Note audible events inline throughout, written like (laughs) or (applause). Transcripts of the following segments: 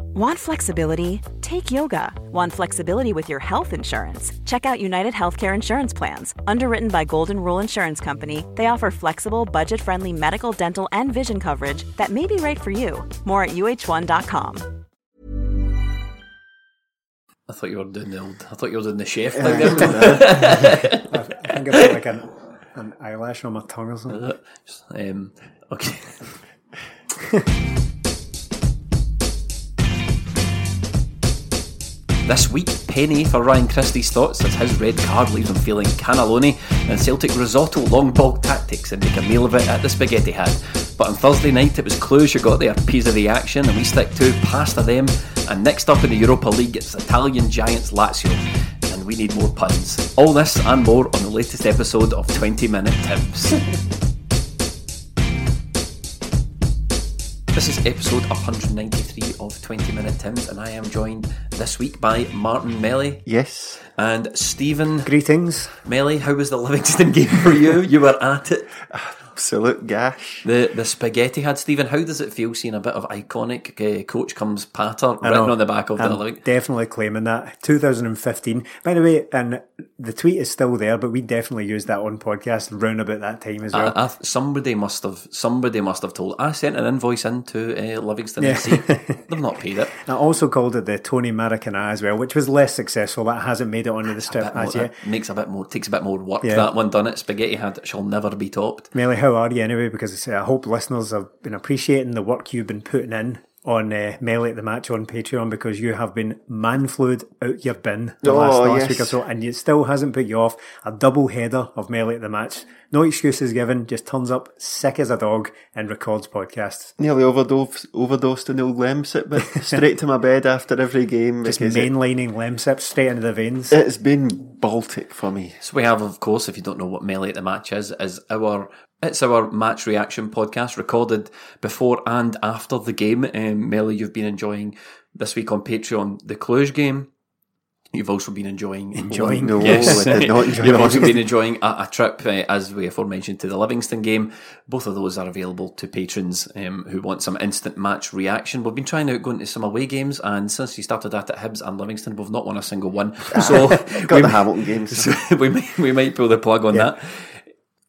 Want flexibility? Take yoga. Want flexibility with your health insurance? Check out United Healthcare Insurance Plans. Underwritten by Golden Rule Insurance Company, they offer flexible, budget friendly medical, dental, and vision coverage that may be right for you. More at uh1.com. I thought you were doing the old. I thought you were doing the chef thing. I there. did. (laughs) I think I put like an, an eyelash on my tongue or something. Just, um, okay. (laughs) This week, penny for Ryan Christie's thoughts as his red card leaves him feeling cannelloni, and Celtic risotto long ball tactics and make a meal of it at the Spaghetti Hut. But on Thursday night, it was Cluj who got their piece of the action, and we stick to pasta them. And next up in the Europa League, it's Italian giants Lazio, and we need more puns. All this and more on the latest episode of 20 Minute Tims. (laughs) This is episode 193 of 20 Minute Tims, and I am joined this week by Martin Melly Yes. and Stephen Greetings. Melly. How was the Livingston (laughs) game for you? You were at it. Ah, Absolute gash. The the spaghetti had Stephen. How does it feel seeing a bit of iconic uh, coach comes patter I written know. on the back of the I'm Livingston? definitely claiming that. 2015. By the way, and the tweet is still there, but we definitely used that on podcast round about that time as well. I, I, somebody must have somebody must have told. I sent an invoice into uh, Livingston Yeah. (laughs) They've not paid it. I also called it the Tony Maracana as well, which was less successful. That hasn't made it onto the strip more- yet. makes a bit more takes a bit more work. Yeah. That one done it. Spaghetti had shall never be topped. Melly, how are you anyway? Because I hope listeners have been appreciating the work you've been putting in on uh, Melly at the match on Patreon because you have been man fluid out your bin the Oh, last, last yes. week or so, and it still hasn't put you off. A double header of Melly at the match. No excuses given, just turns up sick as a dog and records podcasts. Nearly overdosed, overdosed on old Lemsip, but (laughs) straight to my bed after every game Just because it, mainlining Lemsip straight into the veins. it's been Baltic for me. So we have, of course, if you don't know what Melly at the Match is, is our it's our match reaction podcast recorded before and after the game. Um, Melly, you've been enjoying this week on Patreon the Cluj game. You've also been enjoying Enjoying. No, Yes, I did (laughs) not enjoy You've also been enjoying a, a trip, uh, as we aforementioned, to the Livingston game. Both of those are available to patrons um, who want some instant match reaction. We've been trying out going to some away games, and since you started that at Hibs and Livingston, we've not won a single one. (laughs) So Got we- the Hamilton games. (laughs) so we might we might pull the plug on Yeah. that.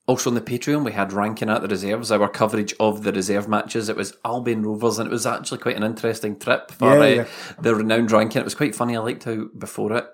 Also on the Patreon, we had ranking at the reserves, our coverage of the reserve matches. It was Albion Rovers, and it was actually quite an interesting trip for Yeah, uh, yeah. the renowned ranking. It was quite funny. I liked how before it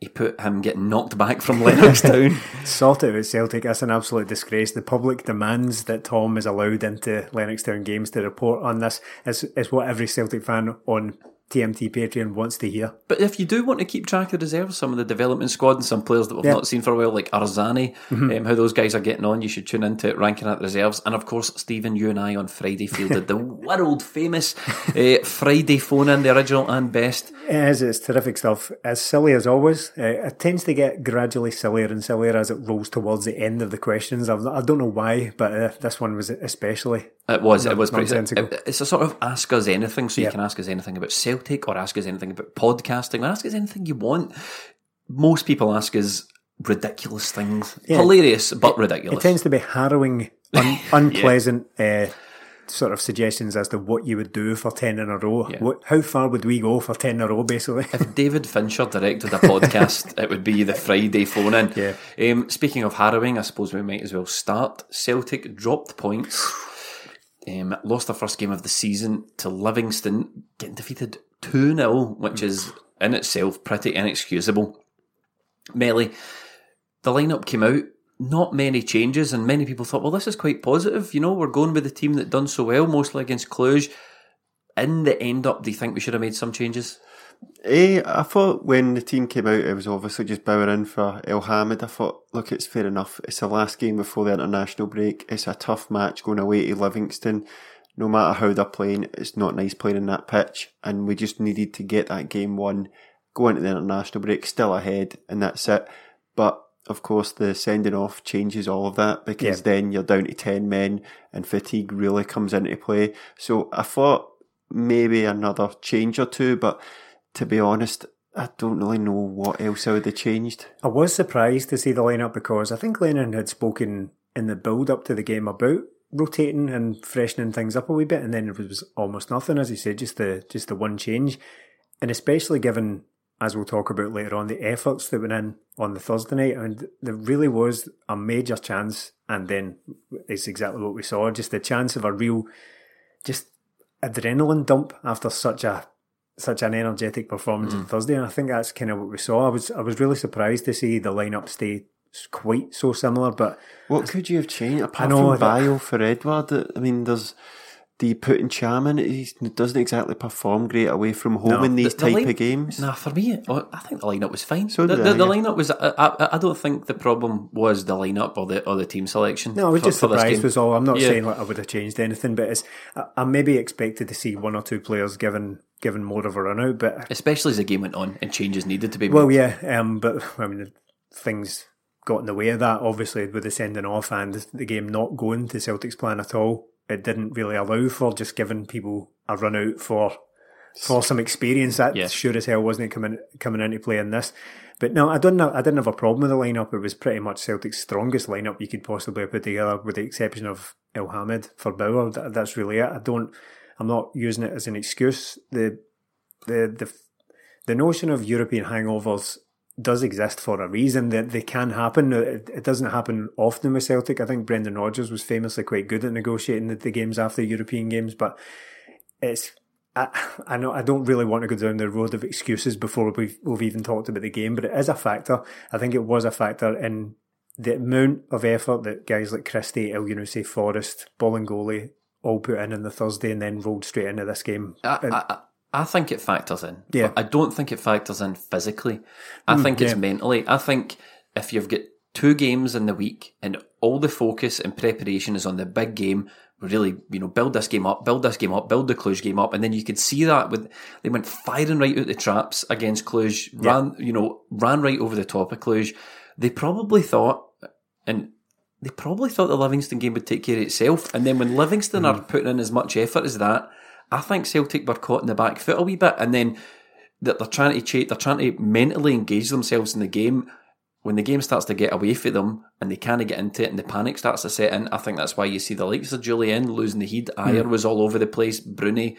he put him getting knocked back from (laughs) Lennoxtown. (laughs) Sort it out Celtic. That's an absolute disgrace. The public demands that Tom is allowed into Lennoxtown games to report on this. Is is what every Celtic fan on TMT Patreon wants to hear. But if you do want to keep track of reserves, some of the development squad and some players that we've Yeah. not seen for a while, like Arzani, um, how those guys are getting on, you should tune into ranking at the reserves. And of course, Stephen, you and I on Friday fielded the (laughs) world famous uh, Friday phone in, the original and best. It is, it's terrific stuff. As silly as always. Uh, it tends to get gradually sillier and sillier as it rolls towards the end of the questions. I've, I don't know why, but uh, this one was especially. It was. It was pretty. it- it's a sort of ask us anything, so you can ask us anything about Celtic, or ask us anything about podcasting, or ask us anything you want. Most people ask us ridiculous things, Yeah. hilarious but It ridiculous. It tends to be harrowing, un- (laughs) unpleasant uh, sort of suggestions as to what you would do for 10 in a row. Yeah. What, how far would we go for 10 in a row, basically? if (laughs) David Fincher directed a podcast, it would be the Friday phone in. Yeah. Um, speaking of harrowing, I suppose we might as well start. Celtic dropped points. Um, lost their first game of the season to Livingston, getting defeated 2 0, which is in itself pretty inexcusable. Melly, the lineup came out, not many changes, and many people thought, well, this is quite positive. You know, we're going with the team that done so well, mostly against Cluj. In the end up, do you think we should have made some changes? Eh, I thought when the team came out, it was obviously just Bauer in for Elhamed. I thought, look, it's fair enough. It's the last game before the international break. It's a tough match going away to Livingston. no matter how they're playing, it's not nice playing in that pitch, and we just needed to get that game won, go into the international break still ahead, and that's it. But of course, the sending off changes all of that because Yeah. then you're down to 10 men and fatigue really comes into play. So I thought maybe another change or two, but to be honest, I don't really know what else I would have changed. I was surprised to see the lineup because I think Lennon had spoken in the build up to the game about rotating and freshening things up a wee bit, and then it was almost nothing, as he said, just the just the one change, and especially given, as we'll talk about later on, the efforts that went in on the Thursday night, and there really was a major chance, and then it's exactly what we saw, just the chance of a real, just adrenaline dump after such a such an energetic performance on Thursday, and I think that's kind of what we saw. I was I was really surprised to see the lineup stay quite so similar, but What could you have changed apart know, from Bayo for Edouard? I mean, there's do you put in Chairman? He doesn't exactly perform great away from home No. in these The- the type line- of games. Nah, for me, oh, I think the lineup was fine. So the, did the, I, the lineup was. I, I, I don't think the problem was the lineup or the or the team selection. no, I was for- just for this surprised. Was all. I'm not Yeah. saying like I would have changed anything, but it's I, I maybe expected to see one or two players given given more of a run out, but especially as the game went on and changes needed to be made. Well, yeah, um, but I mean, things got in the way of that. Obviously, with the sending off and the game not going to Celtic's plan at all, it didn't really allow for just giving people a run out for for some experience. That Yeah. sure as hell wasn't coming coming into play in this. But no, I didn't. know. I didn't have a problem with the lineup. It was pretty much Celtic's strongest lineup you could possibly put together, with the exception of Elhamed for Bauer. That, that's really it. I don't. I'm not using it as an excuse. The the the the notion of European hangovers does exist for a reason. That they can happen. It, it doesn't happen often with Celtic. I think Brendan Rodgers was famously quite good at negotiating the, the games after European games, but it's. I, I know I don't really want to go down the road of excuses before we've, we've even talked about the game, but it is a factor. I think it was a factor in the amount of effort that guys like Christie, Elyounoussi, Forrest, Bolingoli all put in on the Thursday and then rolled straight into this game. I, I, I- think it factors in. Yeah. I don't think it factors in physically. I hmm, think it's yeah. mentally. I think if you've got two games in the week and all the focus and preparation is on the big game, really, you know, build this game up, build this game up, build the Cluj game up, and then you could see that with they went firing right out the traps against Cluj, ran, you know, ran right over the top of Cluj. They probably thought, and they probably thought the Livingston game would take care of itself. And then when Livingston are hmm. putting in as much effort as that, I think Celtic were caught in the back foot a wee bit. And then that they're trying to cha- they're trying to mentally engage themselves in the game. When the game starts to get away from them and they can't get into it and the panic starts to set in, I think that's why you see the likes of Jullien losing the heat. Hmm. Ajer was all over the place. Bruni,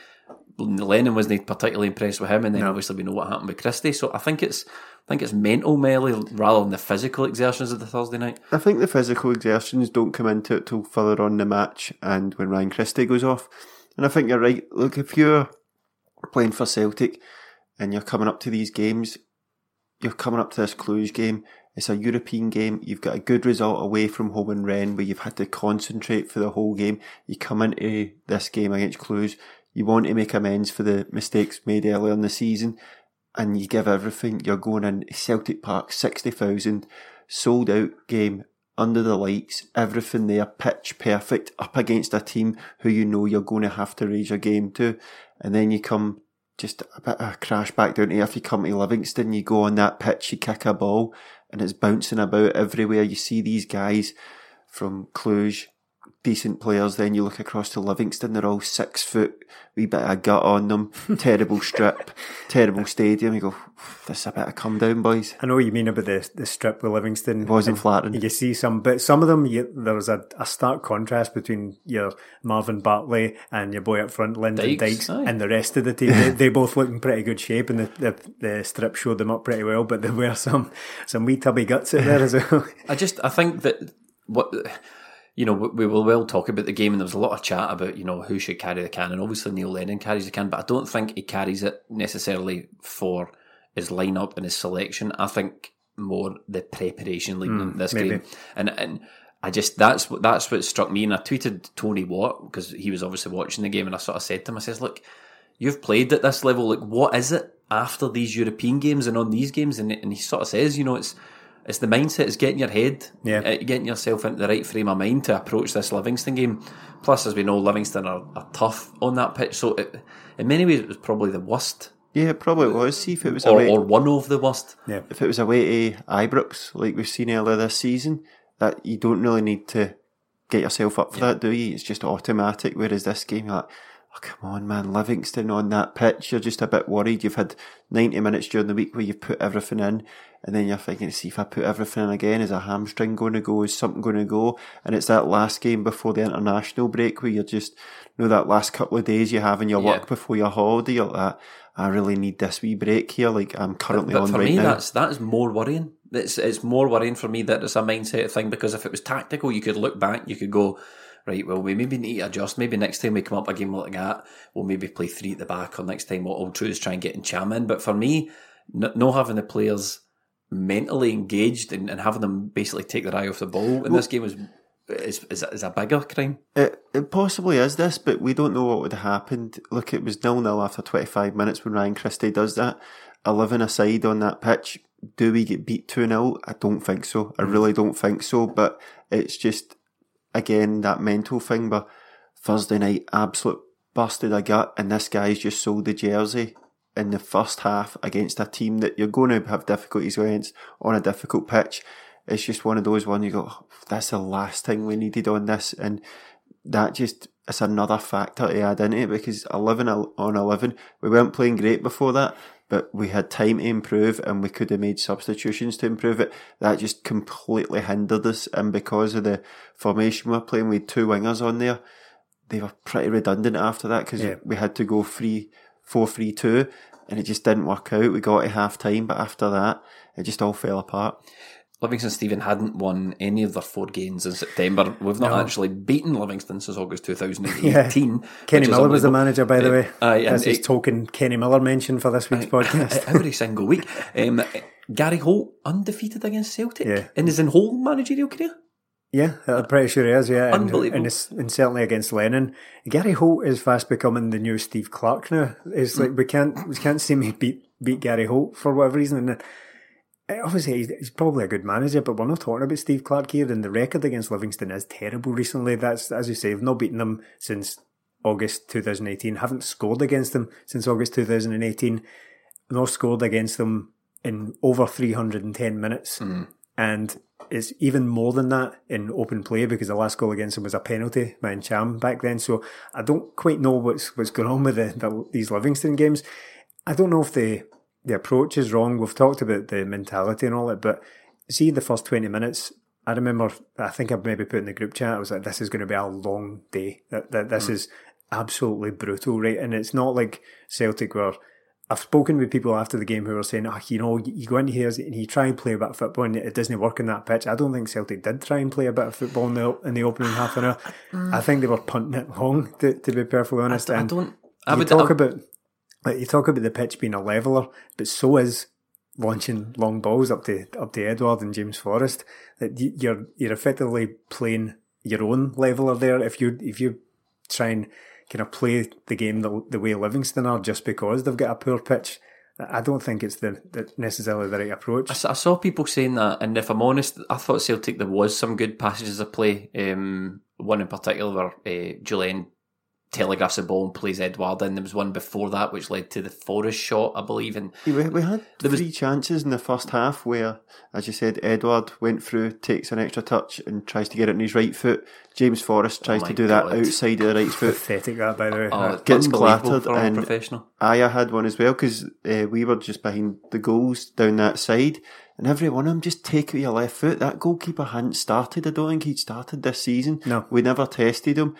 Lennon wasn't particularly impressed with him, and then obviously we know what happened with Christie. So I think it's I think it's mental Melly rather than the physical exertions of the Thursday night. I think the physical exertions don't come into it till further on the match and when Ryan Christie goes off. And I think you're right. Look, if you're playing for Celtic and you're coming up to these games, you're coming up to this Cluj game. It's a European game. You've got a good result away from home in Rennes where you've had to concentrate for the whole game. You come into this game against Cluj. You want to make amends for the mistakes made earlier in the season and you give everything. You're going in Celtic Park, 60,000, sold out game, under the lights, everything there, pitch perfect, up against a team who you know you're going to have to raise your game to. And then you come just a bit of a crash back down to earth. You come to Livingston, you go on that pitch, you kick a ball, and it's bouncing about everywhere. You see these guys from Cluj, decent players. Then you look across to Livingston, they're all six foot, wee bit of gut on them, (laughs) terrible strip, terrible stadium. You go, this is a bit of come down, boys. I know what you mean about the the strip with Livingston. It wasn't flattering. You see some, but some of them, you, there was a, a stark contrast between your Marvin Bartley and your boy up front, Lyndon Dykes, Dykes, and the rest of the team. they, (laughs) they both looked in pretty good shape, and the, the the strip showed them up pretty well. But there were some some wee tubby guts in there as (laughs) well. I just I think that what you know we will well talk about the game and there was a lot of chat about you know who should carry the can and obviously Neil Lennon carries the can but I don't think he carries it necessarily for his lineup and his selection. I think more the preparation leading hmm, into this maybe. game. And and I just that's what that's what struck me. And I tweeted Tony Watt because he was obviously watching the game and I sort of said to him I says look you've played at this level. Like what is it after these European games and on these games? And, and he sort of says you know it's it's the mindset, it's getting your head, Yeah. uh, getting yourself into the right frame of mind to approach this Livingston game. Plus, as we know, Livingston are, are tough on that pitch, so it, in many ways, it was probably the worst, Yeah, it probably was. See if it was or, away, or one of the worst. Yeah, if it was away to Ibrox, like we've seen earlier this season, that you don't really need to get yourself up for that, do you? It's just automatic. Whereas this game, you're like, oh come on, man, Livingston on that pitch, you're just a bit worried. You've had ninety minutes during the week where you've put everything in, and then you're thinking, see if I put everything in again, is a hamstring going to go? Is something going to go? And it's that last game before the international break where you're just, you know, that last couple of days you have in your Yeah. work before your holiday, you're like, I really need this wee break here. Like I'm currently But on for right me, now. that's that is more worrying. It's it's more worrying for me that it's a mindset thing because if it was tactical, you could look back, you could go, right, well, we maybe need to adjust. Maybe next time we come up a game like that, we'll maybe play three at the back, or next time what we'll do is try and get Ntcham in. But for me, n- not having the players mentally engaged and, and having them basically take their eye off the ball in this game is is, is, is a bigger crime. It, it possibly is this, but we don't know what would have happened. Look, it was nil nil after 25 minutes when Ryan Christie does that. 11 aside on that pitch. Do we get beat 2 0? I don't think so. I mm-hmm. really don't think so. But it's just, again, that mental thing. But Thursday night, absolute busted a gut, and this guy's just sold the jersey in the first half against a team that you're going to have difficulties against on a difficult pitch. It's just one of those one you go, "Oh, that's the last thing we needed on this, and that just it's another factor to add into it because 11 on 11, we weren't playing great before that, but we had time to improve and we could have made substitutions to improve it. That just completely hindered us, and because of the formation we we're playing with two wingers on there, they were pretty redundant after that because Yeah. we had to go three, four, three, two, and it just didn't work out. We got to half time, but after that, it just all fell apart. Livingston Stephen hadn't won any of their four games in September. We've not No. actually beaten Livingston since August 2018. (laughs) Yeah. Kenny Miller was the manager, by the Uh, way. and That's his token Kenny Miller mention for this week's podcast. every single week. (laughs) Um, Gary Holt undefeated against Celtic Yeah. in his whole managerial career. Yeah, I'm pretty sure he is. Yeah, and, Unbelievable. and, and certainly against Lennon, Gary Holt is fast becoming the new Steve Clarke now. It's like we can't we can't seem to beat beat Gary Holt for whatever reason. And uh, Eh, obviously he's, he's probably a good manager, but we're not talking about Steve Clarke here. And the record against Livingston is terrible recently. That's as you say, we've not beaten them since August 2018. Haven't scored against them since August 2018. Not scored against them in over 310 minutes. Hmm. And it's even more than that in open play because the last goal against them was a penalty by Ntcham back then. So I don't quite know what's what's going on with the, the, these Livingston games. I don't know if the the approach is wrong. We've talked about the mentality and all that, but see the first twenty minutes. I remember. I think I maybe put in the group chat. I was like, "This is going to be a long day. That, that this hmm. is absolutely brutal, right?" And it's not like Celtic were. I've spoken with people after the game who were saying, oh, you know, you go into here and you try and play a bit of football and it doesn't work on that pitch. I don't think Celtic did try and play a bit of football in the, in the opening half an hour. (sighs) I think they were punting it long, to, to be perfectly honest. I don't. I you would talk I- about like you talk about the pitch being a leveler, but so is launching long balls up to up to Edouard and James Forrest. That you- you're you're effectively playing your own leveler there. If you if you try and kind of play the game the, the way Livingston are, just because they've got a poor pitch, I don't think it's the, the necessarily the right approach. I saw people saying that, and if I'm honest, I thought Celtic there was some good passages of play. Um, one in particular where uh, Jullien telegraphs the ball and plays Edouard in. There was one before that which led to the Forrest shot, I believe. And We, we had There was- three chances in the first half where, as you said, Edouard went through, takes an extra touch and tries to get it on his right foot. James Forrest tries Oh to do that outside of the right foot. Pathetic that, by the way. oh, Gets clattered for and- professional. Ajer had one as well because uh, we were just behind the goals down that side. And every one of them just take it with your left foot. That goalkeeper hadn't started. I don't think he'd started this season. No. We never tested him.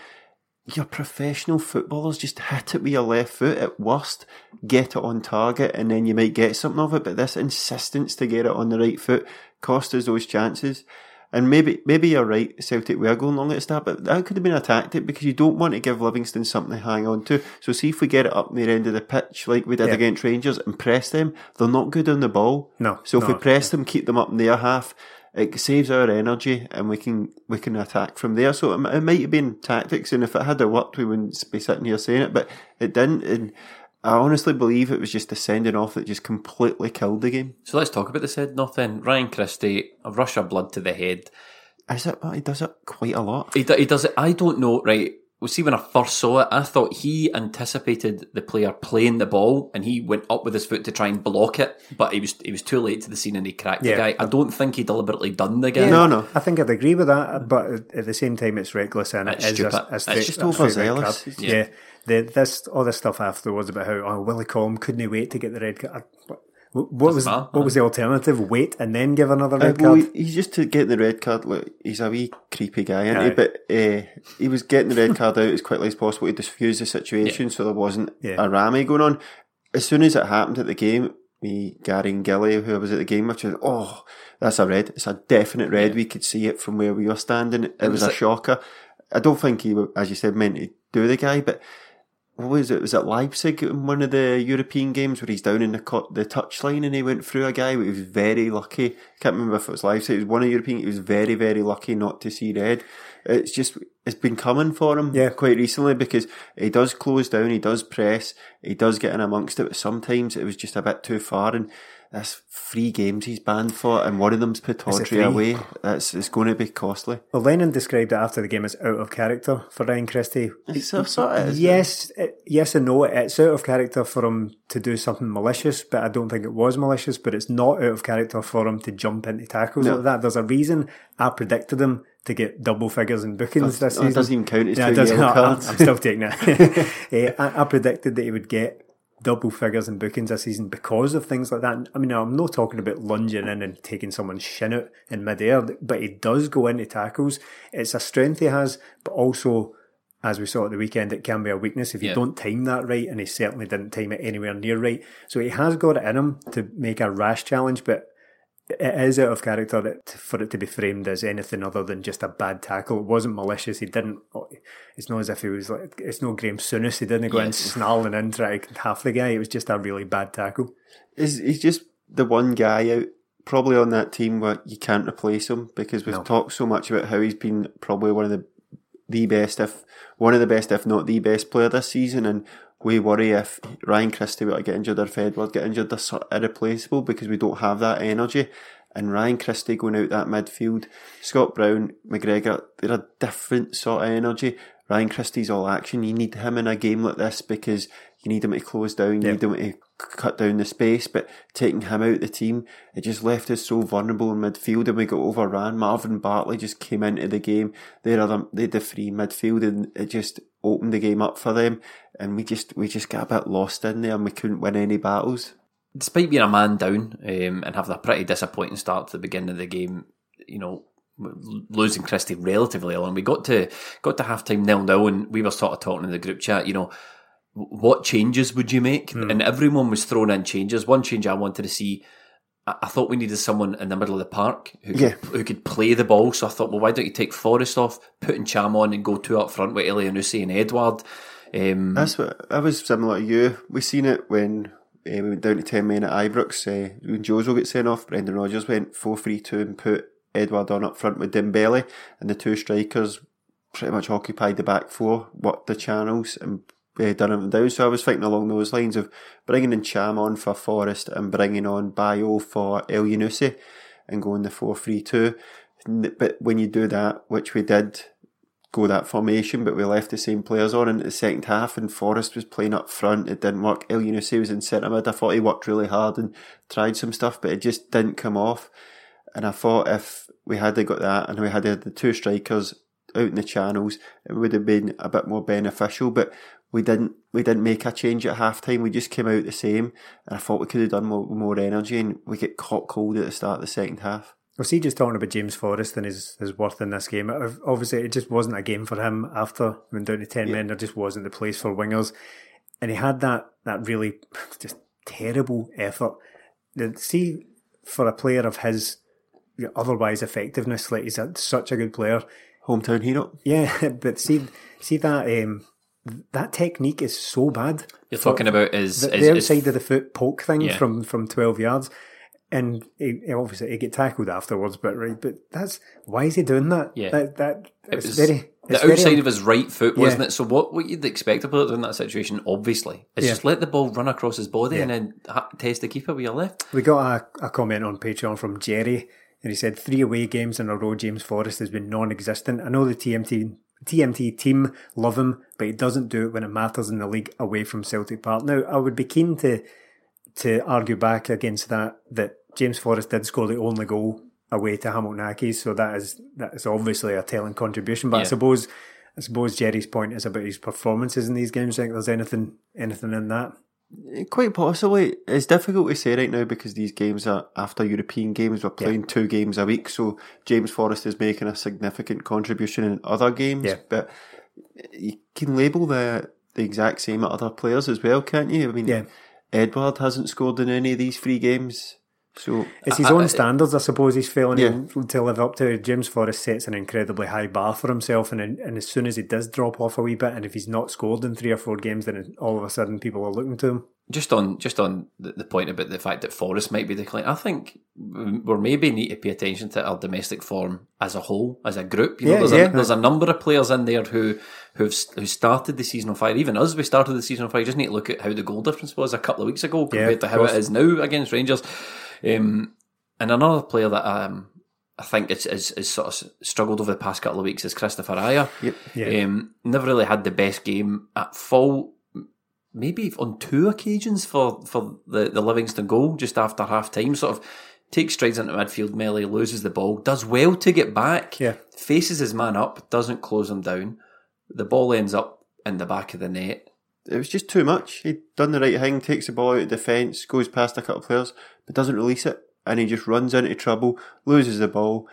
Your professional footballers just hit it with your left foot at worst, get it on target, and then you might get something of it. But this insistence to get it on the right foot cost us those chances. And maybe maybe you're right, Celtic were going long at the start, but that could have been a tactic because you don't want to give Livingston something to hang on to. So see if we get it up near the end of the pitch like we did Yeah. against Rangers and press them, they're not good on the ball. No, So if we no, press them, keep them up in their half, it saves our energy and we can we can attack from there. So it, it might have been tactics, and if it had worked, we wouldn't be sitting here saying it, but it didn't. And I honestly believe it was just the sending off that just completely killed the game. So let's talk about the said nothing. Ryan Christie, a rush of blood to the head. Is it? But he does it quite a lot. He, do, he does it. I don't know. Right. Well, see, when I first saw it, I thought he anticipated the player playing the ball, and he went up with his foot to try and block it, but he was he was too late to the scene, and he cracked Yeah. the guy. I don't think he deliberately done the guy. No, no. I think I'd agree with that, but at the same time, it's reckless and It's it is stupid. a, a It's just a straight overzealous. Yeah. Yeah, the, this all this stuff afterwards about how oh Willie Collum couldn't wait to get the red card. What, what was matter. what was the alternative? Wait and then give another Uh, red well, card. he- he's just to get the red card. Look, he's a wee creepy guy, isn't he? But uh, he was getting the red (laughs) card out as quickly as possible to diffuse the situation, so there wasn't Yeah. a rammy going on. As soon as it happened at the game, me, Gary, and Gilly, who was at the game, which was oh, that's a red. It's a definite red. We could see it from where we were standing. It, was, was a like- shocker. I don't think he, as you said, meant to do the guy, but. What was it? Was it Leipzig in one of the European games where he's down in the co- the touchline and he went through a guy? He was very lucky. I Can't remember if it was Leipzig. It was one of European. He was very very lucky not to see red. It's just it's been coming for him Yeah. quite recently because he does close down, he does press, he does get in amongst it. But sometimes it was just a bit too far and. That's three games he's banned for, and one of them's put three? away. That's it's going to be costly. Well, Lennon described it after the game as out of character for Ryan Christie. It's sort of, Yes, it, yes and no. It's out of character for him to do something malicious, but I don't think it was malicious. But it's not out of character for him to jump into tackles No. like that. There's a reason I predicted him to get double figures in bookings this oh, it doesn't even count as Yeah, two doesn't. yellow (laughs) I'm, cards. I'm still taking (laughs) it. (laughs) Eh, I, I predicted that he would get double figures in bookings this season because of things like that. I mean, I'm not talking about lunging in and taking someone's shin out in midair, but he does go into tackles. It's a strength he has, but also, as we saw at the weekend, it can be a weakness if you Yeah. don't time that right, and he certainly didn't time it anywhere near right. So he has got it in him to make a rash challenge, but it is out of character that, for it to be framed as anything other than just a bad tackle. It wasn't malicious. He didn't. Oh, it's not as if he was like. It's no Graham Souness. He didn't go in Yes. snarling in trying to half the guy. It was just a really bad tackle. Is he's just the one guy out probably on that team where you can't replace him because we've No. talked so much about how he's been probably one of the the best if one of the best if not the best player this season and we worry if Ryan Christie were to get injured or if Edouard get injured they're sort of irreplaceable because we don't have that energy and Ryan Christie going out that midfield Scott Brown McGregor they're a different sort of energy Ryan Christie's all action you need him in a game like this because you need him to close down you Yeah. need him to cut down the space, but taking him out the team, it just left us so vulnerable in midfield and we got overran. Marvin Bartley just came into the game. Their other, they had the free midfield and it just opened the game up for them. And we just, we just got a bit lost in there and we couldn't win any battles. despite being a man down um, and having a pretty disappointing start to the beginning of the game, you know, losing Christie relatively early, and we got to got to half time nil nil, and we were sort of talking in the group chat, you know, what changes would you make? And everyone was throwing in changes. One change I wanted to see. I I thought we needed someone in the middle of the park who could, Yeah. who could play the ball. So I thought, well, why don't you take Forrest off, put Ntcham on, and go two up front with Elyounoussi and Edouard. Um, That's what, I was similar to you. We seen it when uh, we went down to 10 men at Ibrox. Uh, when Jozo got sent off, Brendan Rodgers went 4 3 2 and put Edouard on up front with Dembele, and the two strikers pretty much occupied the back four, worked the channels, and uh, done them down. So I was thinking along those lines of bringing Ntcham on for Forrest and bringing on Bayo for Elyounoussi and going the 4 3 2. But when you do that, which we did, go that formation, but we left the same players on in the second half, and Forrest was playing up front. It didn't work. Elyounoussi was in centre mid. I thought he worked really hard and tried some stuff, but it just didn't come off. And I thought if we had got that and we had the two strikers out in the channels, it would have been a bit more beneficial. But we didn't. We didn't make a change at half time. We just came out the same, and I thought we could have done more, more energy, and we get caught cold at the start of the second half. Was he just talking about James Forrest and his, his worth in this game? Obviously, it just wasn't a game for him after went down to 10 men. There just wasn't the place for wingers. And he had that, that really (laughs) just terrible effort. The- See, for a player of his you know, otherwise effectiveness, like he's a, such a good player. Hometown hero. Yeah, (laughs) but see, see that um, that technique is so bad. you're talking about is, the, is, the is outside of the foot poke thing Yeah. from from twelve yards. And obviously he get tackled afterwards. But right, but that's why is he doing that? Yeah. that, that It it's was very the it's very outside un- of his right foot, wasn't Yeah. it? So what, what you'd expect a player in that situation, obviously, is Yeah. just let the ball run across his body Yeah. and then ha- test the keeper with your left. We got a, a comment on Patreon from Jerry, and he said three away games in a row. James Forrest has been non-existent. I know the TMT TMT team love him, but he doesn't do it when it matters in the league away from Celtic Park. Now, I would be keen to to argue back against that that James Forrest did score the only goal away to Hamilton Accies, so that is that is obviously a telling contribution. But I suppose I suppose Jerry's point is about his performances in these games. I think there's anything anything in that. Eh, quite possibly. It's difficult to say right now because these games are after European games. We're playing two games a week, so James Forrest is making a significant contribution in other games. Yeah. But you can label the the exact same at other players as well, can't you? I mean, Yeah. Edouard hasn't scored in any of these three games, so It's his I- own I- standards, I suppose, he's failing Yeah. to live up to. James Forrest sets an incredibly high bar for himself, and and as soon as he does drop off a wee bit, and if he's not scored in three or four games, then all of a sudden people are looking to him. Just on just on the, the point about the fact that Forrest might be declining, I think we maybe need to pay attention to our domestic form as a whole, as a group. You know, Yeah, there's, yeah. a, there's a number of players in there who who've who started the season on fire. Even us, we started the season on fire. You just need to look at how the goal difference was a couple of weeks ago Yeah, compared to how it is now against Rangers. Um, and another player that um, I think is, is, is sort of struggled over the past couple of weeks is Kristoffer Ajer. Yep. Yeah. Um, never really had the best game at fault. Maybe on two occasions for, for the, the Livingston goal just after half time. Sort of takes strides into midfield, Melly, loses the ball, does well to get back, Yeah. faces his man up, doesn't close him down. The ball ends up in the back of the net. It was just too much. He'd done the right thing, takes the ball out of defence, goes past a couple of players, but doesn't release it, and he just runs into trouble, loses the ball.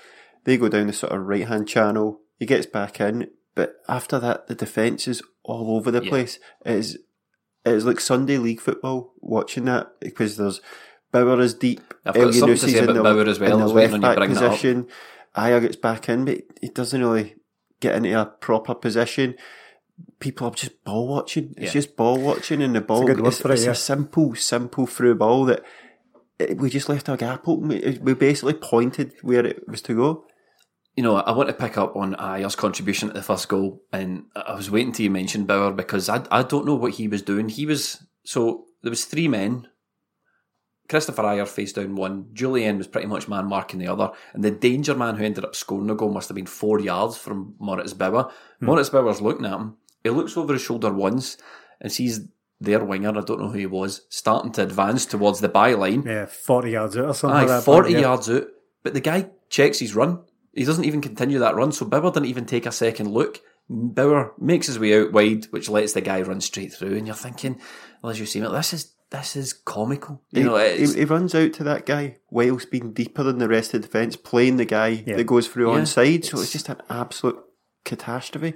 They go down the sort of right hand channel. He gets back in, but after that, the defence is all over the Yeah. place. It is, it is like Sunday league football watching that because there's Bauer is deep. I've got something to say about the- Bauer as well. in the left back bringing that up. position. Ajer gets back in, but he doesn't really get into a proper position. People are just ball watching. It's Yeah. just ball watching, and the ball. good word it's, for it, it's yeah. a simple, simple through ball that it, we just left a gap open. We, we basically pointed where it was to go. you know, I want to pick up on Ajer's contribution to the first goal, and I was waiting till you mentioned Bauer because I I don't know what he was doing. He was so there was three men. Kristoffer Ajer faced down one. Jullien was pretty much man marking the other, and the danger man who ended up scoring the goal must have been four yards from Moritz Bauer. Hmm. Moritz Bauer's looking at him. He looks over his shoulder once and sees their winger. I don't know who he was starting to advance towards the byline. Yeah, forty yards out or something. Aye, like that, 40 yeah. yards out. But the guy checks his run. He doesn't even continue that run. So Bauer didn't even take a second look. Bauer makes his way out wide, which lets the guy run straight through. And you're thinking, well, as you see, this is this is comical. You He, know, he, he runs out to that guy whilst being deeper than the rest of the defence, playing the guy Yeah. that goes through Yeah, onside. So it's- it's just an absolute catastrophe.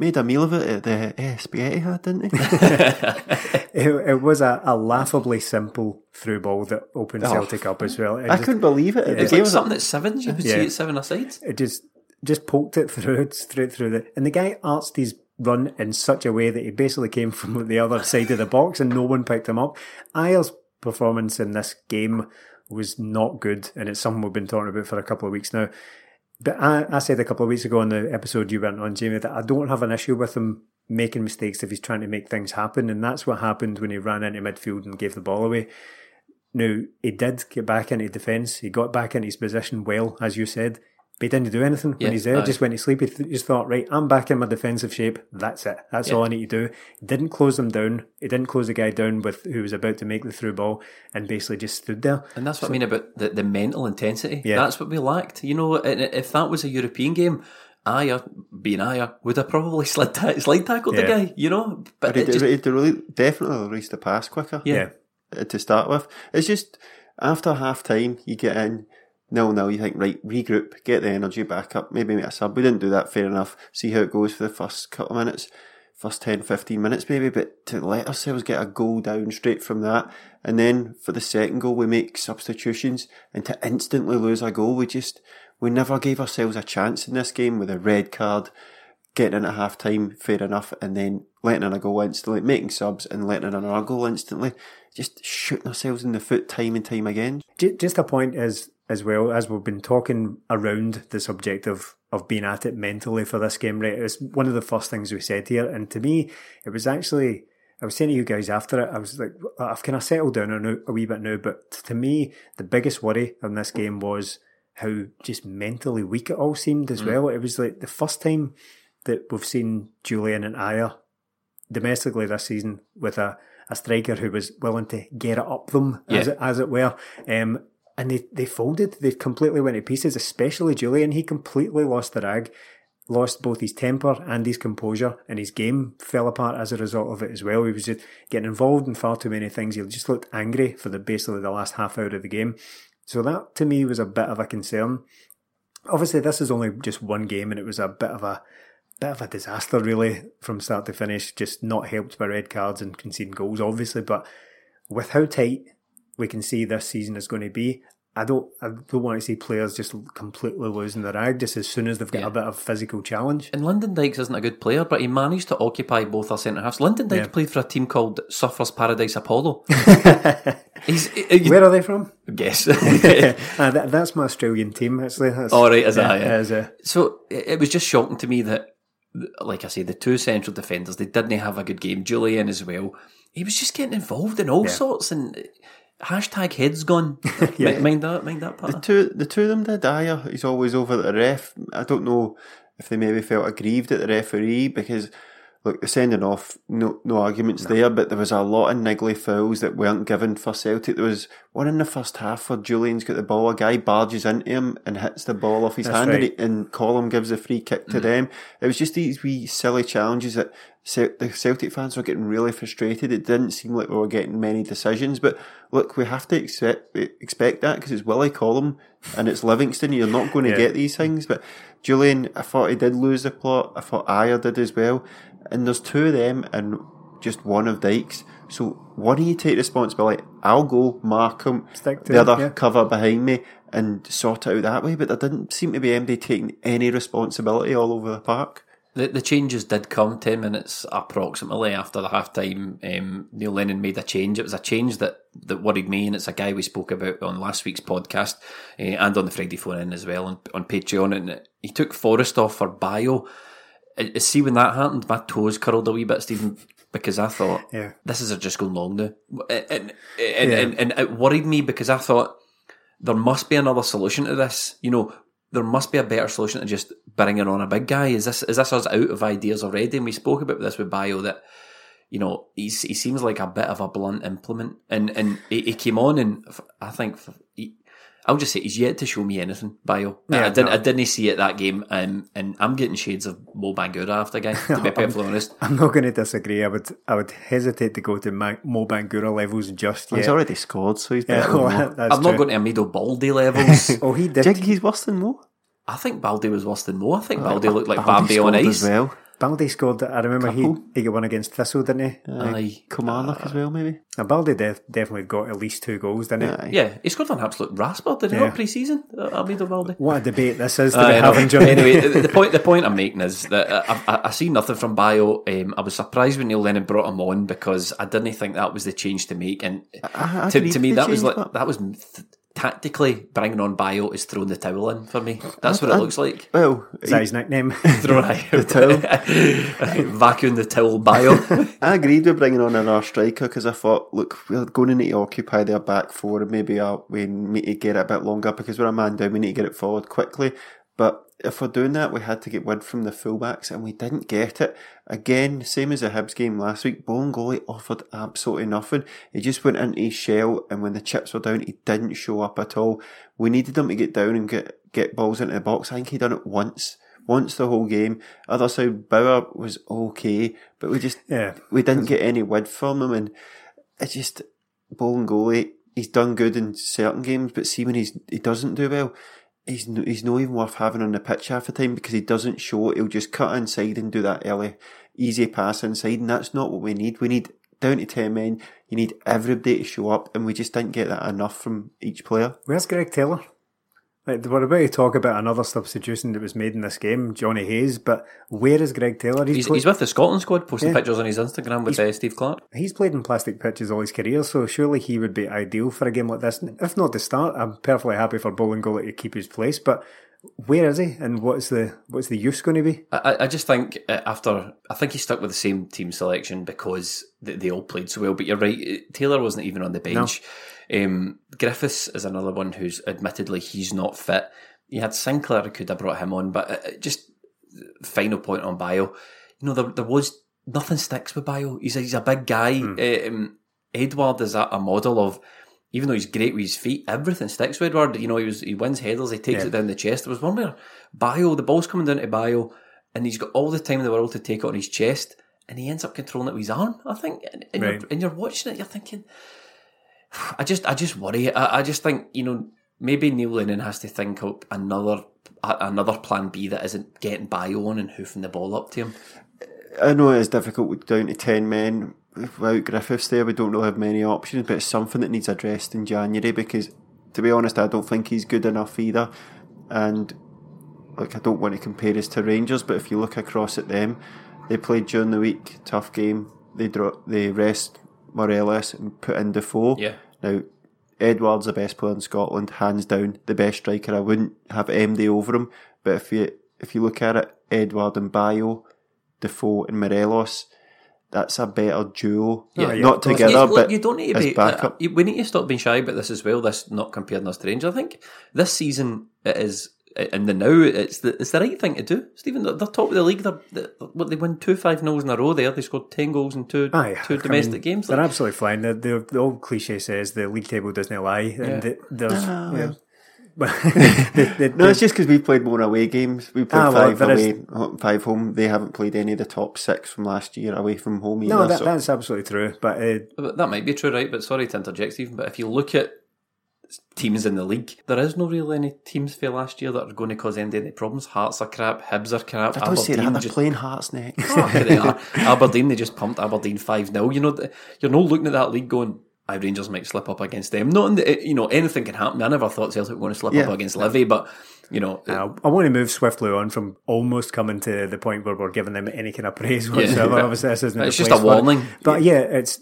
Made a meal of it at the uh, spaghetti hut, didn't he? (laughs) It, it was a, a laughably simple through ball that opened Oh, Celtic up as well. It I just, couldn't believe it. it's The game like was something at sevens. You would Yeah. see it seven asides. it just just poked it through (laughs) straight through the and the guy arched his run in such a way that he basically came from the other side of the box and no one picked him up. Ajer's performance in this game was not good and it's something we've been talking about for a couple of weeks now. But I, I said a couple of weeks ago on the episode you went on, Jamie, that I don't have an issue with him making mistakes if he's trying to make things happen. And that's what happened when he ran into midfield and gave the ball away. Now, he did get back into defence. He got back into his position well, as you said. But he didn't do anything Yeah, when he's there. aye. Just went to sleep. He th- just thought, right, I'm back in my defensive shape. That's it. That's Yeah. all I need to do. He didn't close them down. He didn't close the guy down with who was about to make the through ball and basically just stood there. And that's what I mean about the, the mental intensity. Yeah. That's what we lacked. You know, if that was a European game, Ajer, being Ajer, would have probably (laughs) slid, ta- slide tackled the guy, you know? But But it he'd, just, he'd really, definitely released the pass quicker. Yeah. uh, to start with. It's just after half time, you get in nil nil. You think right, regroup, get the energy back up, maybe make a sub. We didn't do that fair enough. See how it goes for the first couple of minutes, first 10, 15 minutes maybe. But to let ourselves get a goal down straight from that, and then for the second goal we make substitutions, and to instantly lose a goal, we just we never gave ourselves a chance in this game with a red card. Getting in at half time, fair enough, and then letting in a goal instantly, making subs and letting in another goal instantly just shooting ourselves in the foot time and time again. Just a point is as well as we've been talking around the subject of of being at it mentally for this game. Right, it's one of the first things we said here, and to me, it was actually. I was saying to you guys after it, I was like, I've kind of settled down a, wee bit now, but to me, the biggest worry in this game was how just mentally weak it all seemed as well. It was like the first time that we've seen Jullien and Ajer domestically this season with a, a striker who was willing to get it up them, as, it, as it were. Um, and they, they folded. They completely went to pieces, especially Jullien. He completely lost the rag, lost both his temper and his composure, and his game fell apart as a result of it as well. He was just getting involved in far too many things. He just looked angry for the basically the last half hour of the game. So that to me was a bit of a concern. Obviously, this is only just one game, and it was a bit of a bit of a disaster really from start to finish. Just not helped by red cards and conceding goals, obviously. But with how tight we can see this season is going to be, I don't I don't want to see players just completely losing their rag just as soon as they've got Yeah. a bit of physical challenge. And Lyndon Dykes isn't a good player, but he managed to occupy both our centre halves. Lyndon Dykes Yeah. played for a team called Surfers Paradise Apollo. (laughs) He's Where are they from? guess. uh, (laughs) (laughs) that, that's my Australian team actually. That's, All right, is yeah, that, yeah. is, uh, So it it was just shocking to me that, like I say, the two central defenders they didn't have a good game. Jullien as well. He was just getting involved in all Yeah. sorts and hashtag heads gone. (laughs) Yeah. Mi- Mind that. Mind that part. The two, the two of them did. Ah, Dyer, he's always over the ref. I don't know if they maybe felt aggrieved at the referee because, look, the sending off, no, no arguments there. But there was a lot of niggly fouls that weren't given for Celtic. There was one in the first half where Jullien's got the ball. A guy barges into him and hits the ball off his That's hand, and, right. he, and Collum gives a free kick to mm. them. It was just these wee silly challenges that the Celtic fans were getting really frustrated. It didn't seem like we were getting many decisions, but look, we have to expect expect that because it's Willie Collum and it's Livingston. You're not going (laughs) to Yeah. get these things. But Jullien, I thought he did lose the plot. I thought Ajer did as well. And there's two of them and just one of Dykes. So one of you take responsibility. I'll go mark him. Stick to the it, other yeah. cover behind me and sort it out that way. But there didn't seem to be anybody taking any responsibility all over the park. The, the changes did come 10 minutes approximately after the half time. Um, Neil Lennon made a change. It was a change that, that worried me, and it's a guy we spoke about on last week's podcast uh, and on the Friday phone in as well on, on Patreon. And he took Forrest off for Bayo. See when that happened, my toes curled a wee bit, Stephen, because I thought, Yeah. this is just going long now. And, and, Yeah. and, and it worried me because I thought, there must be another solution to this. You know, there must be a better solution to just bringing on a big guy. Is this is this us out of ideas already? And we spoke about this with Bayo that you know he's, he seems like a bit of a blunt implement, and and he, he came on and I think he, I'll just say he's yet to show me anything. Bayo, Yeah, I didn't no. I didn't see it that game, um, and I'm getting shades of Mo Bangura after guy. To be (laughs) perfectly honest, I'm not going to disagree. I would I would hesitate to go to Ma- Mo Bangura levels just yet. He's already scored, so he's Yeah, better than (laughs) well, Mo. I'm not going to Amido Baldé levels. (laughs) Oh, he did. Do you think he's worse than Mo? I think Baldy was worse than Mo. I think Baldy looked like Baldy Bambi on ice. as well. Baldy scored. I remember he, Couple. he got one against Thistle, didn't he? Aye. Kilmarnock as well, maybe. Now, Baldy def- definitely got at least two goals, didn't he? Aye. Yeah, he scored an absolute rasper, did he Yeah. not pre-season? Uh, Amido Baldé. What a debate this is to Uh, be anyway, having, Johnny. anyway, the, the point the point I'm making is that uh, I, I, I see nothing from Bayo. Um, I was surprised when Neil Lennon brought him on because I didn't think that was the change to make, and I- to, to me that was like but- that was th- tactically bringing on Bayo is throwing the towel in for me. That's what it looks like. Well, Is that his nickname? (laughs) Throwing (laughs) the towel, (laughs) vacuum the towel. Bayo. I agreed with bringing on another striker because I thought, look, we're going to need to occupy their back four and maybe uh, we need to get it a bit longer because we're a man down, we need to get it forward quickly. But if we're doing that, we had to get word from the fullbacks and we didn't get it. Again, same as the Hibs game last week, Bolingoli offered absolutely nothing. He just went into his shell and when the chips were down, he didn't show up at all. We needed him to get down and get, get balls into the box. I think he done it once. Once the whole game. Other side, Bauer was okay, but we just Yeah. we didn't get any width from him, and it's just Bolingoli. He's done good in certain games, but see when he's he doesn't do well, he's he's not even worth having on the pitch half the time because he doesn't show. He'll just cut inside and do that early easy pass inside, and that's not what we need. We need down to ten men. You need everybody to show up, and we just didn't get that enough from each player. Where's Greg Taylor? Like, we're about to talk about another substitution that was made in this game, Johnny Hayes, but where is Greg Taylor? He's, played, he's with the Scotland squad, posting Yeah. pictures on his Instagram with uh, Steve Clarke. he's played in plastic pitches all his career, so surely he would be ideal for a game like this. If not to start, I'm perfectly happy for Bolingoli to keep his place, but where is he and what's the what's the use going to be? I, I- just think uh, after I think he stuck with the same team selection because they, they all played so well. But you're right, uh, Taylor wasn't even on the bench. Um, Griffiths is another one who's admittedly he's not fit. You had Sinclair who could have brought him on, but uh, uh, just final point on Bayo. You know there, there was nothing sticks with Bayo. He's a, he's a big guy. Um, Edouard is a, a model of. Even though he's great with his feet, everything sticks with Edouard. You know, he was he wins headers, he takes Yeah. it down the chest. There was one where Bayo, the ball's coming down to Bayo, and he's got all the time in the world to take it on his chest, and he ends up controlling it with his arm. I think, and, and, Right. you're, and you're watching it, you're thinking, (sighs) I just, I just worry. I, I just think, you know, maybe Neil Lennon has to think up another, another plan B that isn't getting by on and hoofing the ball up to him. I know it is difficult with down to 10 men without Griffiths there. We don't really have many options, but it's something that needs addressed in January because, to be honest, I don't think he's good enough either. And, like, I don't want to compare us to Rangers, but if you look across at them, they played during the week, tough game. They draw, they rest Morelos and put in Defoe. Yeah. Now, Edouard's the best player in Scotland, hands down, the best striker. I wouldn't have MD over him, but if you if you look at it, Edouard and Bayo, Defoe and Morelos, that's a better duo. Yeah, yeah, Not of together, Yes, but you don't need to as be. backup. uh, you- we need to stop being shy about this as well. This not comparing us to Rangers. I think this season it is in the now. It's the it's the right thing to do. Stephen, they're, they're top of the league. They're, they what they win two five nils in a row. There, they scored ten goals in two Aye, two I domestic mean, games. They're Like, absolutely flying. The, the, the old cliche says the league table doesn't lie, and Yeah. the, there's Ah, yeah. (laughs) (laughs) the, the, no, it's just because we played more away games. We played Ah, five there is- away, ho- five home. They haven't played any of the top six from last year away from home either. no, that, so- that's absolutely true. But uh, But that might be true, right? But sorry to interject, Stephen. But if you look at teams in the league, there is no really any teams for last year that are going to cause any, any problems. Hearts are crap, Hibs are crap. I don't say that. They're just playing Hearts next. Fucking hell. Aberdeen, they just pumped Aberdeen 5 0. You know, you're not looking at that league going, I Rangers might slip up against them. Not in the, you know, anything can happen. I never thought Celtic were going to slip up against Livy, but, you know, I, I want to move swiftly on from almost coming to the point where we're giving them any kind of praise whatsoever. Yeah. (laughs) Obviously, this isn't It's just a place for it. warning. But yeah, it's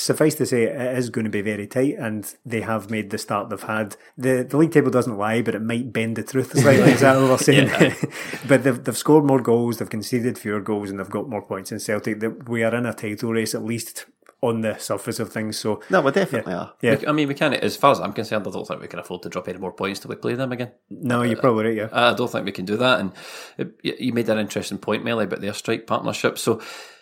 suffice to say it is going to be very tight, and they have made the start they've had. the The league table doesn't lie, but it might bend the truth slightly. is that what we're saying? (laughs) but they've they've scored more goals, they've conceded fewer goals, and they've got more points than Celtic. That we are in a title race at least on the surface of things. So no, we definitely are. yeah, I mean, we can't, as far as I'm concerned, I don't think we can afford to drop any more points till we play them again. no, you're uh, probably right. Yeah. I don't think we can do that. And uh, it, you made an interesting point, Melly, about their strike partnership. So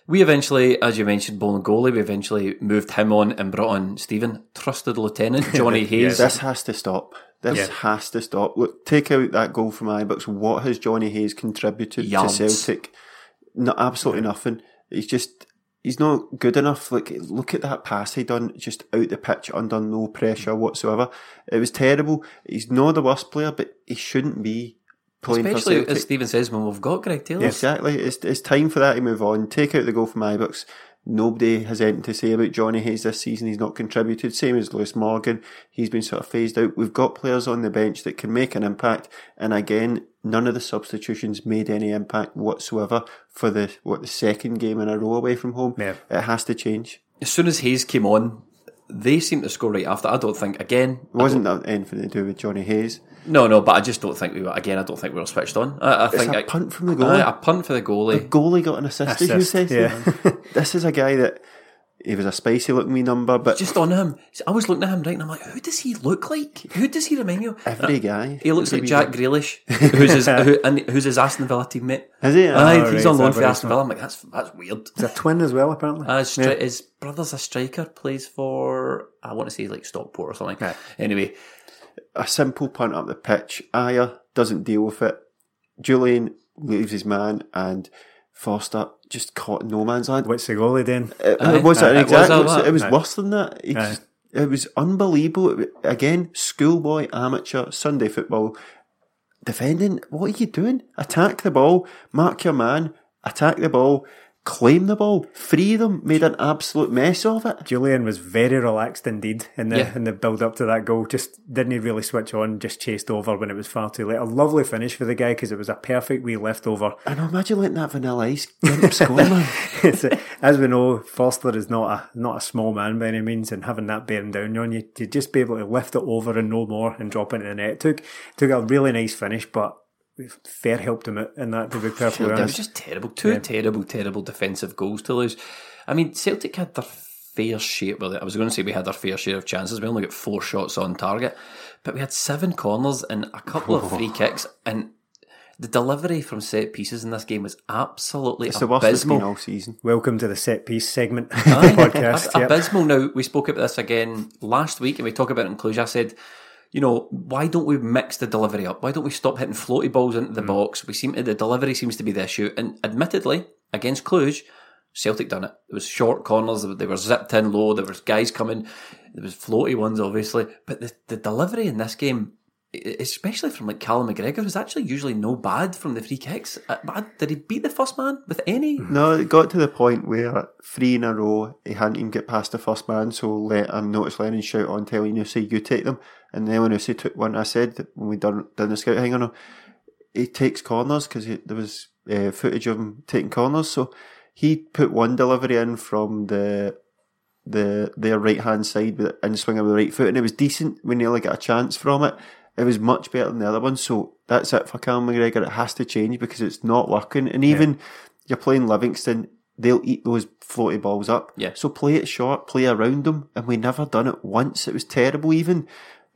we eventually, as you mentioned, Bolingoli, we eventually moved him on and brought on Stephen, trusted lieutenant Johnny (laughs) Hayes. This has to stop. This Yeah. has to stop. Look, take out that goal from Ibrox. What has Johnny Hayes contributed Yards. to Celtic? No, absolutely nothing. He's just he's not good enough. Like look at that pass he done, just out the pitch under no pressure whatsoever. It was terrible. He's not the worst player, but he shouldn't be playing Especially, for as Stephen says, when we've got Greg Taylor. Exactly. It's, it's time for that to move on. Take out the goal from Ibrox. Nobody has anything to say about Johnny Hayes this season. He's not contributed. Same as Lewis Morgan. He's been sort of phased out. We've got players on the bench that can make an impact. And again, none of the substitutions made any impact whatsoever for the, what, the second game in a row away from home. Yeah. It has to change. As soon as Hayes came on, they seemed to score right after. I don't think, again, It wasn't that anything to do with Johnny Hayes. No, no, but I just don't think we were, again, I don't think we were switched on. I, I think a I- punt from the goalie. Aye, a punt for the goalie. The goalie got an assist, did you Assist, say? yeah. (laughs) this is a guy that he was a spicy looking wee number, but just on him. I was looking at him right, and I'm like, who does he look like? Who does he remind you? of? every guy. He looks like Jack guy. Grealish, (laughs) who's his who, and who's his Aston Villa teammate. Is he? Aye, Oh, he's right, on is loan for what Aston Villa. I'm like, that's that's weird. He's a twin as well, apparently. Uh, his, stri- Yeah. his brother's a striker, plays for I want to say like Stockport or something. Aye. Anyway, a simple punt up the pitch. Ajer doesn't deal with it. Jullien leaves his man, and Forster just caught no man's land. What's the goalie then? It, Aye. it was Aye, an it was exact. It was, it was worse than that. He Aye. just- it was unbelievable. Again, schoolboy amateur Sunday football. Defending, what are you doing? Attack the ball, mark your man, attack the ball. Claim the ball, free them, made an absolute mess of it. Jullien was very relaxed indeed in the Yeah. in the build up to that goal. Just didn't he really switch on. Just chased over when it was far too late. A lovely finish for the guy because it was a perfect wee leftover. Know, imagine letting that vanilla ice score, man. (laughs) As we know, Forster is not a not a small man by any means, and having that bearing down on you, to just be able to lift it over and no more and drop it in the net took took a really nice finish, but fair helped him out in that. To be perfectly It was just terrible. Two terrible, terrible defensive goals to lose. I mean, Celtic had their fair share. Well, I was going to say we had our fair share of chances. We only got four shots on target, but we had seven corners and a couple of oh. free kicks. And the delivery from set pieces in this game was absolutely It's the worst it's been abysmal. all season. welcome to the set piece segment of Aye, the (laughs) podcast. ab- yep. Abysmal. Now we spoke about this again last week, and we talked about it in Cluj. I said, you know, why don't we mix the delivery up? Why don't we stop hitting floaty balls into Mm. the box? We seem to the delivery seems to be the issue, and admittedly, against Cluj, Celtic done it. It was short corners. They were zipped in low. There was guys coming. There was floaty ones, obviously, but the the delivery in this game. Especially from like Callum McGregor, who's actually usually no bad from the free kicks. Uh, Did he beat the first man with any? No, it got to the point where three in a row, he hadn't even get past the first man, so let him notice Lennon shout on telling say, you take them. And then when Usi took one, I said, when we done, done the scout hang on he takes corners because there was uh, footage of him taking corners. So he put one delivery in from the the their right hand side and in swinging with the right foot, and it was decent. We nearly got a chance from it. It was much better than the other one. So that's it for Callum McGregor. It has to change because it's not working. And even you're playing Livingston, they'll eat those floaty balls up. Yeah. So play it short, play around them, and we never done it once. It was terrible. Even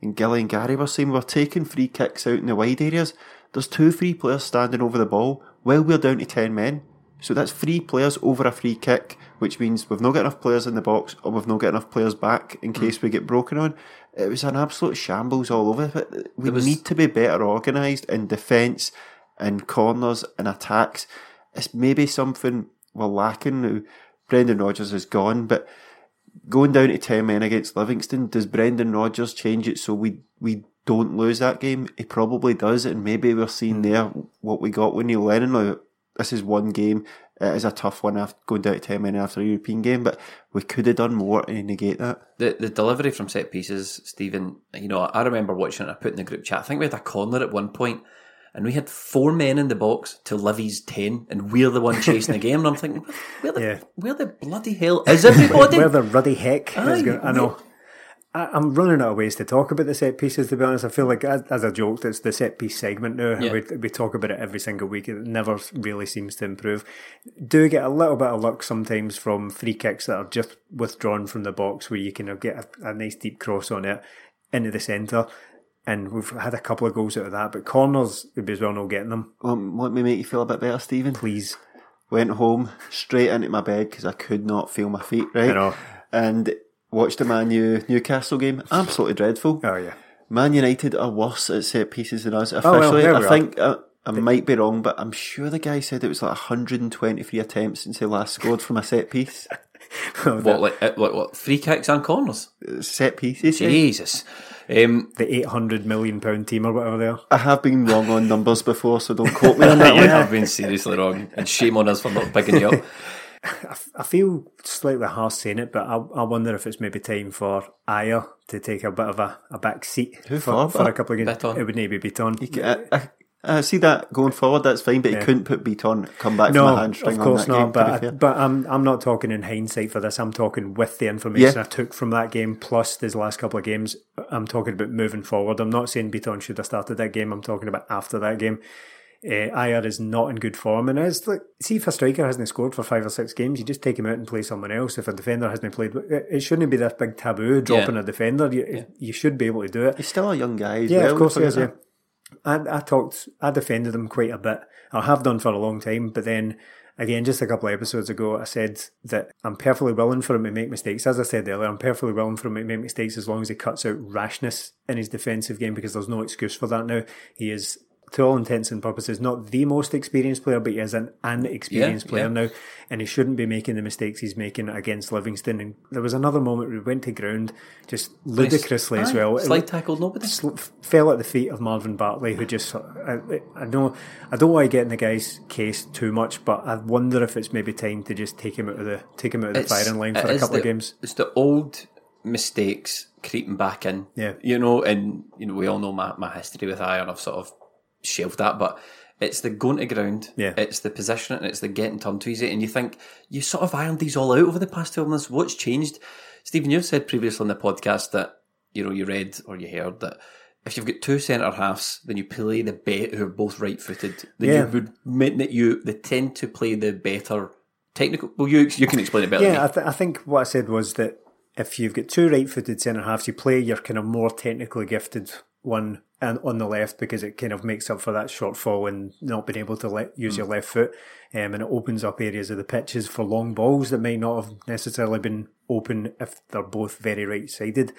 and Gilly and Gary were saying we're taking free kicks out in the wide areas. There's two free players standing over the ball while we're down to ten men. So that's three players over a free kick, which means we've not got enough players in the box, or we've not got enough players back in hmm. case we get broken on. It was an absolute shambles all over. But we was- need to be better organised in defence and corners and attacks. It's maybe something we're lacking now. Brendan Rodgers is gone, but going down to 10 men against Livingston, does Brendan Rodgers change it so we, we don't lose that game? He probably does, and maybe we're seeing hmm. there what we got with Neil Lennon. Now, this is one game. It is a tough one after going down to 10 men after a European game, but we could have done more to negate that. The the delivery from set pieces, Stephen. You know, I remember watching it. I put in the group chat. I think we had a corner at one point, and we had four men in the box to Livy's ten, and we're the one chasing the game. And I'm thinking, where the (laughs) Yeah. where the bloody hell is everybody? (laughs) Where the ruddy heck Aye, is going, I know. I, I'm running out of ways to talk about the set pieces. To be honest, I feel like as, as a joke, it's the set piece segment now. Yeah. We, we talk about it every single week. It never really seems to improve. Do get a little bit of luck sometimes from free kicks that are just withdrawn from the box, where you can get a, a nice deep cross on it into the centre. And we've had a couple of goals out of that, but corners would be as well not getting them. Um, let me make you feel a bit better, Stephen. Please, Went home straight into my bed because I could not feel my feet, right? I know. And watched the Man U Newcastle game. Absolutely dreadful. oh yeah, Man United are worse at set pieces than us. Oh, well, Officially, there we I are. think uh, I might be wrong, but I'm sure the guy said it was like 123 attempts since he last scored from a set piece. (laughs) what like uh, what, what free kicks and corners? set pieces. yeah. Jesus. Um, the eight hundred million pound team or whatever they are. I have been wrong on numbers before, so don't quote me on that (laughs) one. I've been seriously wrong, and shame on us for not picking you up. (laughs) I feel slightly harsh saying it, but I, I wonder if it's maybe time for Ajer to take a bit of a, a back seat Who for, for? for a couple of games. Bitton. It would maybe be on. I, I, I see that going forward. That's fine, but he couldn't put Bitton come back No, from a hamstring of course on that not. game. but I, but I'm I'm not talking in hindsight for this. I'm talking with the information Yeah. I took from that game plus these last couple of games. I'm talking about moving forward. I'm not saying Bitton should have started that game. I'm talking about after that game. Uh, Ajer is not in good form, and as like see if a striker hasn't scored for five or six games, you just take him out and play someone else. If a defender hasn't played, it shouldn't be this big taboo dropping Yeah. a defender. You, you should be able to do it. He's still a young guy. Yeah, well, of course he is. Yeah. I, I talked, I defended him quite a bit. I have done for a long time, but then again, just a couple of episodes ago, I said that I'm perfectly willing for him to make mistakes. As I said earlier, I'm perfectly willing for him to make mistakes as long as he cuts out rashness in his defensive game because there's no excuse for that now. He is to all intents and purposes, not the most experienced player, but he is an, an experienced Yeah, player yeah. now, and he shouldn't be making the mistakes he's making against Livingston. And there was another moment where we went to ground just ludicrously as Aye, well. Slide tackled nobody. sl- fell at the feet of Marvin Bartley, who just I, I know I don't want to get in the guy's case too much, but I wonder if it's maybe time to just take him out of the take him out of the firing line for a couple of games. It's the old mistakes creeping back in. Yeah. You know, and you know, we all know my, my history with Iron. I've sort of shelved that, but it's the going to ground, Yeah. it's the positioning, and it's the getting turned too easy. And you think you sort of ironed these all out over the past twelve months. What's changed? Stephen, you've said previously on the podcast that you know you read or you heard that if you've got two centre halves, then you play the bet who are both right footed. Then Yeah. you would mean that you they tend to play the better technical. Well, you you can explain it better. Yeah. I, th- I think what I said was that if you've got two right-footed centre halves, you play your kind of more technically gifted one and on the left because it kind of makes up for that shortfall and not being able to let, use your left foot, um, and it opens up areas of the pitches for long balls that may not have necessarily been open if they're both very right-sided.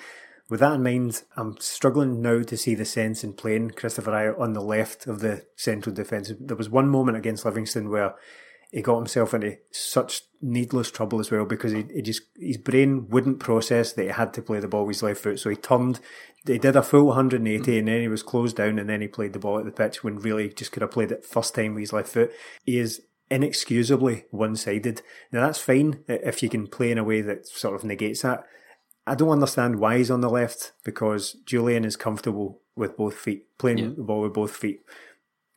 With that in mind, I'm struggling now to see the sense in playing Kristoffer Ajer on the left of the central defence. There was one moment against Livingston where he got himself into such needless trouble as well because he, he just his brain wouldn't process that he had to play the ball with his left foot. So he turned, he did a full 180 and then he was closed down and then he played the ball at the pitch when really just could have played it first time with his left foot. He is inexcusably one sided. Now that's fine if you can play in a way that sort of negates that. I don't understand why he's on the left because Jullien is comfortable with both feet, playing Yeah. the ball with both feet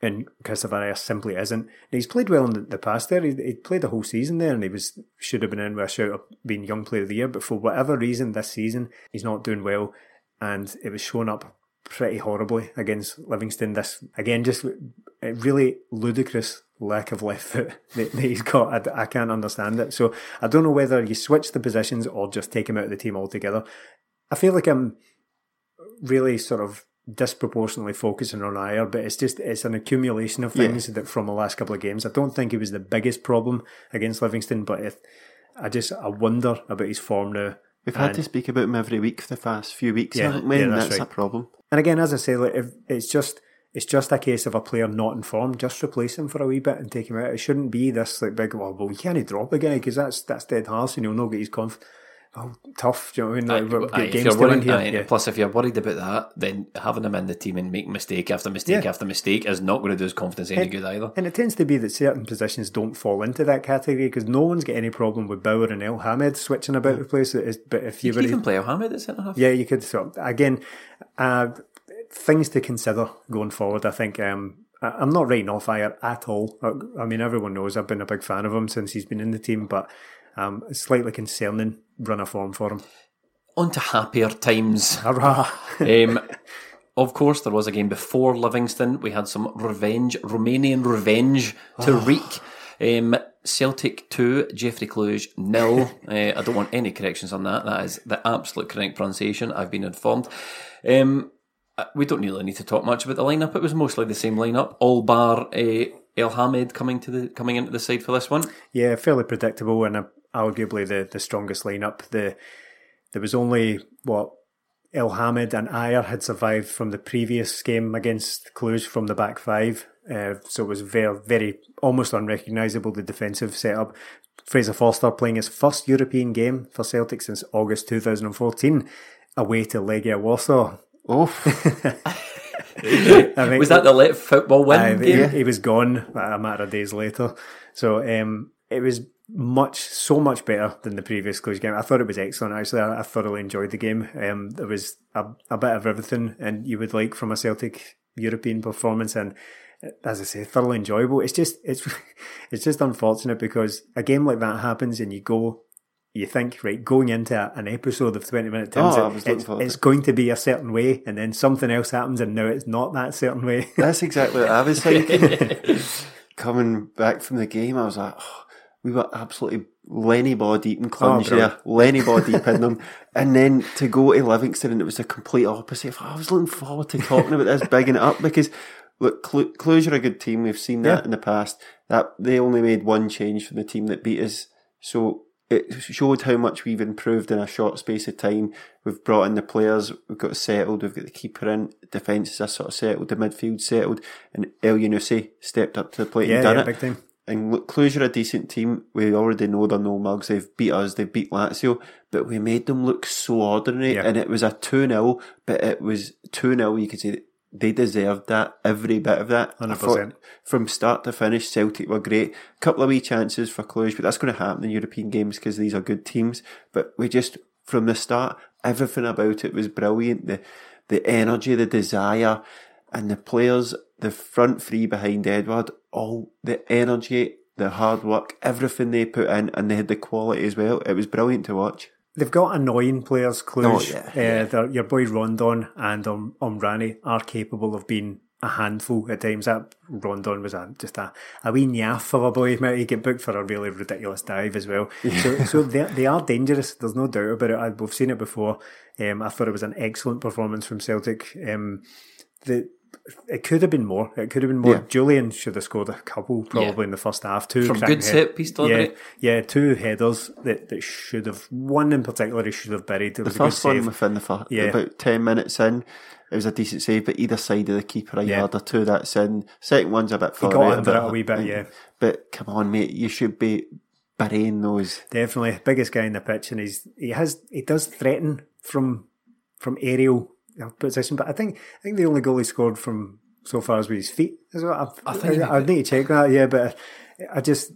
and Kristoffer simply isn't. He's played well in the, the past there. He, he played the whole season there, and he was should have been in with a shout of being young player of the year. But for whatever reason, this season he's not doing well, and it was shown up pretty horribly against Livingston. This again, just a really ludicrous lack of left (laughs) foot that, that he's got. I, I can't understand it. So I don't know whether you switch the positions or just take him out of the team altogether. I feel like I'm really sort of disproportionately focusing on Ajer, but it's just it's an accumulation of Yeah. things that from the last couple of games. I don't think he was the biggest problem against Livingston, but if, I just I wonder about his form now. We've had And- to speak about him every week for the past few weeks, Yeah, haven't we? yeah, and that's that's, right. a problem. And again, as I say, like if it's just it's just a case of a player not informed. Just replace him for a wee bit and take him out. It shouldn't be this like big. Well, well, we can't drop a guy because that's that's dead harsh, and he'll not get his conf. Oh, tough. Do you know what I mean? Like, got Aye, games you're to win worried, here. yeah. Plus, if you're worried about that, then having him in the team and making mistake after mistake Yeah. after mistake is not going to do his confidence any And- good either. And it tends to be that certain positions don't fall into that category because no one's got any problem with Bauer and Elhamed switching about the place. Is- But if you, You could even play Mohamed at centre half. Yeah, you could. So again, uh, things to consider going forward. I think um, I'm not writing off Ajer at all. I mean, everyone knows I've been a big fan of him since he's been in the team, but um, it's slightly concerning run of form for him. On to happier times. Hurrah! um, of course, there was a game before Livingston. We had some revenge, Romanian revenge to wreak. Um, Celtic 2, Jeffrey Cluj nil. (laughs) uh, I don't want any corrections on that. That is the absolute correct pronunciation. I've been informed. Um, uh, we don't really need to talk much about the lineup. It was mostly the same lineup, all bar uh, Elhamed coming to the coming into the side for this one. Yeah, fairly predictable and uh, arguably the, the strongest lineup. The there was only what Elhamed and Ajer had survived from the previous game against Cluj from the back five, uh, so it was very very almost unrecognisable the defensive setup. Fraser Forster playing his first European game for Celtic since August 2014, away to Legia Warsaw. Oh, (laughs) (laughs) I think Was that the let football win game? he, he was gone a matter of days later. So um, it was much, so much better than the previous Cluj game. I thought it was excellent. Actually, I, I thoroughly enjoyed the game. Um, there was a, a bit of everything, and you would like from a Celtic European performance, and uh, as I say, thoroughly enjoyable. It's just, it's, (laughs) it's just unfortunate because a game like that happens, and you go. You think, right, going into a- an episode of 20 Minute Tims, Oh, it- it's, it's it. going to be a certain way, and then something else happens, and now it's not that certain way. that's exactly what I was thinking. (laughs) Coming back from the game, I was like, oh, we were absolutely Lenny ball deep in Clunge Oh, there, Lenny ball deep in them. (laughs) And then to go to Livingston and it was the complete opposite. I was looking forward to talking about this, bigging it up because look, Clu- Cluj are a good team. We've seen that Yeah. in the past. That they only made one change from the team that beat us. So it showed how much we've improved in a short space of time. We've brought in the players, we've got settled, we've got the keeper in, defences are sort of settled, the midfield settled, and Elyounoussi stepped up to the plate Yeah, and done yeah, it. Big. And look, Cluj are a decent team. We already know they're no mugs. They've beat us. They beat Lazio, but we made them look so ordinary. Yeah. And it was a 2 0, but it was 2 0. You could say they deserved that, every bit of that. I 100%. thought From start to finish, Celtic were great. A couple of wee chances for Cluj, but that's going to happen in European games because these are good teams. But we just, from the start, everything about it was brilliant. The, the energy, the desire, and the players, the front three behind Edouard, all the energy, the hard work, everything they put in, and they had the quality as well. It was brilliant to watch. They've got annoying players, Cluj. Oh, yeah. Uh, your boy Rondon and um, Omrani are capable of being a handful at times. That Rondon was a, just a, a wee naff of a boy. He might get booked for a really ridiculous dive as well. So, so they, they are dangerous. There's no doubt about it. I, we've seen it before. Um, I thought it was an excellent performance from Celtic. Um, the it could have been more. It could have been more. Yeah. Jullien should have scored a couple probably Yeah. in the first half. Two From good set piece delivery. Yeah, yeah, two headers that, that should have one in particular he should have buried. It The was a first good one save. within the first, Yeah. about 10 minutes in, it was a decent save, but either side of the keeper a Yeah. yard or two, that's in. Second one's a bit far got out, under it a wee bit, yeah. But come on, mate, you should be burying those. Definitely biggest guy in the pitch, and he's he has he does threaten from from aerial position, but I think I think the only goal he scored from so far is with his feet. Is what I've, I think I, I did. need to check that. Yeah, but I just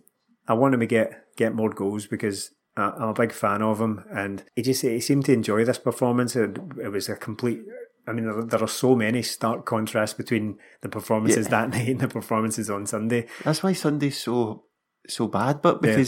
I want him to get get more goals because. I- I'm a big fan of him, and he just he seemed to enjoy this performance. It, it was a complete. I mean, there, there are so many stark contrasts between the performances that (laughs) night and the performances on Sunday. That's why Sunday's so so bad, but Yeah.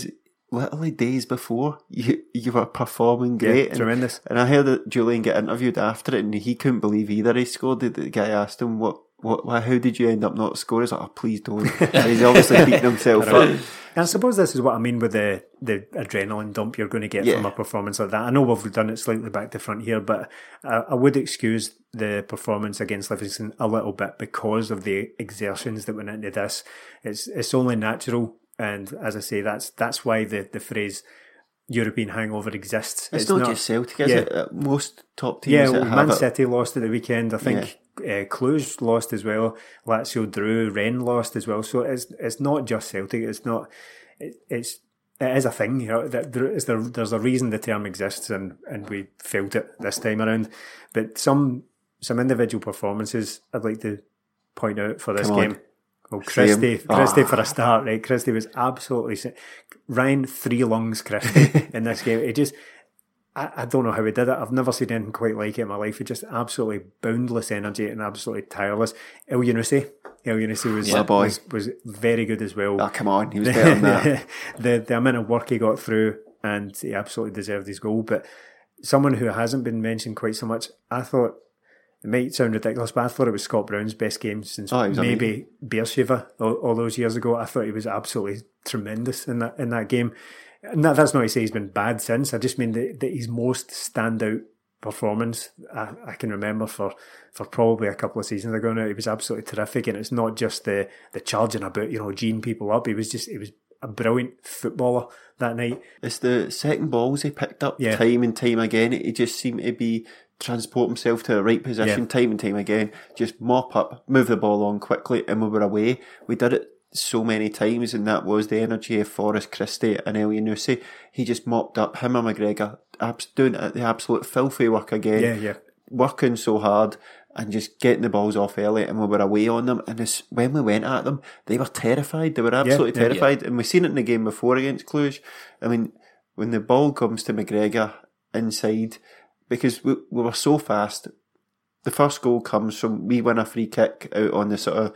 Literally days before you you were performing Yeah, great. and, tremendous. And I heard that Jullien get interviewed after it, and he couldn't believe either he scored. The, the guy asked him, "What, what, why, how did you end up not scoring?" He's like, "Oh, please don't." and he's obviously (laughs) beating himself up. And I suppose this is what I mean with the, the adrenaline dump you're going to get Yeah. from a performance like that. I know we've done it slightly back to front here, but I, I would excuse the performance against Livingston a little bit because of the exertions that went into this. It's it's only natural, and as I say, that's that's why the, the phrase European hangover exists. It's, not, just Celtic, is Yeah. it? Most top teams Yeah, that well, have Man it. City lost at the weekend. I think uh, Cluj lost as well. Lazio drew. Rennes lost as well. So it's it's not just Celtic. It's not. It, it's it is a thing. You know, that there is there, there's a reason the term exists, and and we felt it this time around. But some some individual performances I'd like to point out for this Come on. Well, Say 'em. Christie, Christie Ah. for a start, right? Christie was absolutely Ryan three lungs Christie (laughs) in this game. It just I, I don't know how he did it. I've never seen anything quite like it in my life. It just absolutely boundless energy and absolutely tireless. Elyounoussi, El Yunusi was, Yeah, boy. was was very good as well. Oh, come on, he was better than that. (laughs) the the amount of work he got through, and he absolutely deserved his goal. But someone who hasn't been mentioned quite so much, I thought it might sound ridiculous, but I thought it was Scott Brown's best game since Oh, maybe Beersheva all, all those years ago. I thought he was absolutely tremendous in that in that game. And that, that's not to say he's been bad since. I just mean that, that his most standout performance I, I can remember for, for probably a couple of seasons ago now. He was absolutely terrific, and it's not just the the charging about you know geeing people up. He was just he was a brilliant footballer that night. It's the second balls he picked up Yeah. time and time again. He just seemed to be transport himself to the right position Yeah. time and time again. Just mop up, move the ball on quickly, and we were away. We did it so many times, and that was the energy of Forrest Christie and Elyounoussi. He just mopped up him and McGregor, abs- doing the absolute filthy work again. Yeah, yeah. Working so hard and just getting the balls off early, and we were away on them. And it's, when we went at them, they were terrified. They were absolutely yeah. terrified. And we've seen it in the game before against Cluj. I mean, when the ball comes to McGregor inside, because we, we were so fast, the first goal comes from we win a free kick out on the sort of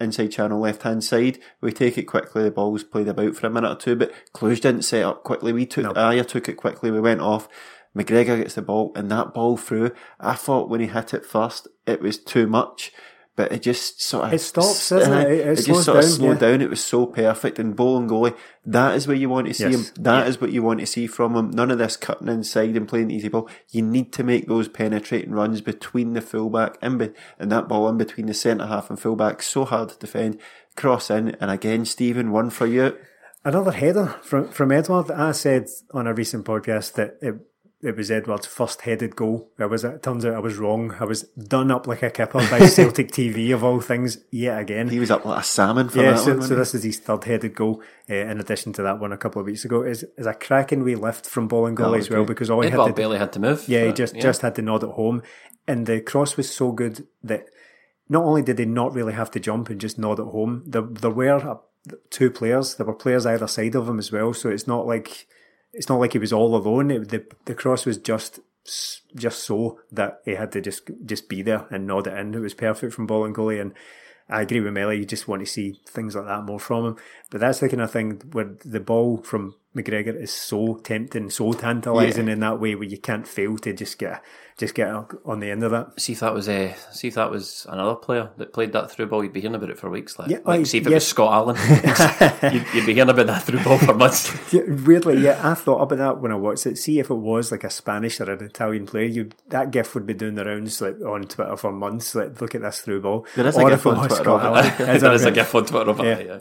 inside channel left hand side. We take it quickly. The ball's played about for a minute or two, but Cluj didn't set up quickly. We took No. Ajer took it quickly. We went off. McGregor gets the ball and that ball through. I thought when he hit it first, it was too much. But it just sort of It stops, doesn't it? Uh, it- it just slows sort of down, slowed yeah. down. It was so perfect. And goalie. that is where you want to see Yes. him. That is what you want to see from him. None of this cutting inside and playing easy ball. You need to make those penetrating runs between the fullback in be- and that ball in between the centre half and fullback. So hard to defend. Cross in, and again, Stephen, one for you. Another header from from Edouard. I said on a recent podcast that it it was Edouard's first headed goal. I was it turns out I was wrong. I was done up like a kipper by (laughs) Celtic TV of all things yet again. He was up like a salmon for yeah, that so, one. so this is his third headed goal. Uh, in addition to that one a couple of weeks ago, is is a cracking wee lift from Bolingoli was as well good. because all he Edouard had to barely had to move. yeah, he but, just just had to nod at home, and the cross was so good that not only did they not really have to jump and just nod at home, there there were uh, two players. There were players either side of him as well, so it's not like it's not like he was all alone. It, the the cross was just just so that he had to just just be there and nod it in. It was perfect from Bolingoli and. I agree with Melly. You just want to see things like that more from him. But that's the kind of thing where the ball from McGregor is so tempting, so tantalising in that way, where you can't fail to just get just get on the end of that. See if that was a see if that was another player that played that through ball. You'd be hearing about it for weeks. Like, Yeah, like see if it yes. was Scott Allan. (laughs) (laughs) you'd, you'd be hearing about that through ball for months. (laughs) Yeah, weirdly, yeah, I thought about that when I watched it. See if it was like a Spanish or an Italian player, you that gif would be doing the rounds like on Twitter for months. Like, look at this through ball. There is a Or gif on Twitter Scott Allan. it. Is a gif on Twitter Yeah. it. Yeah.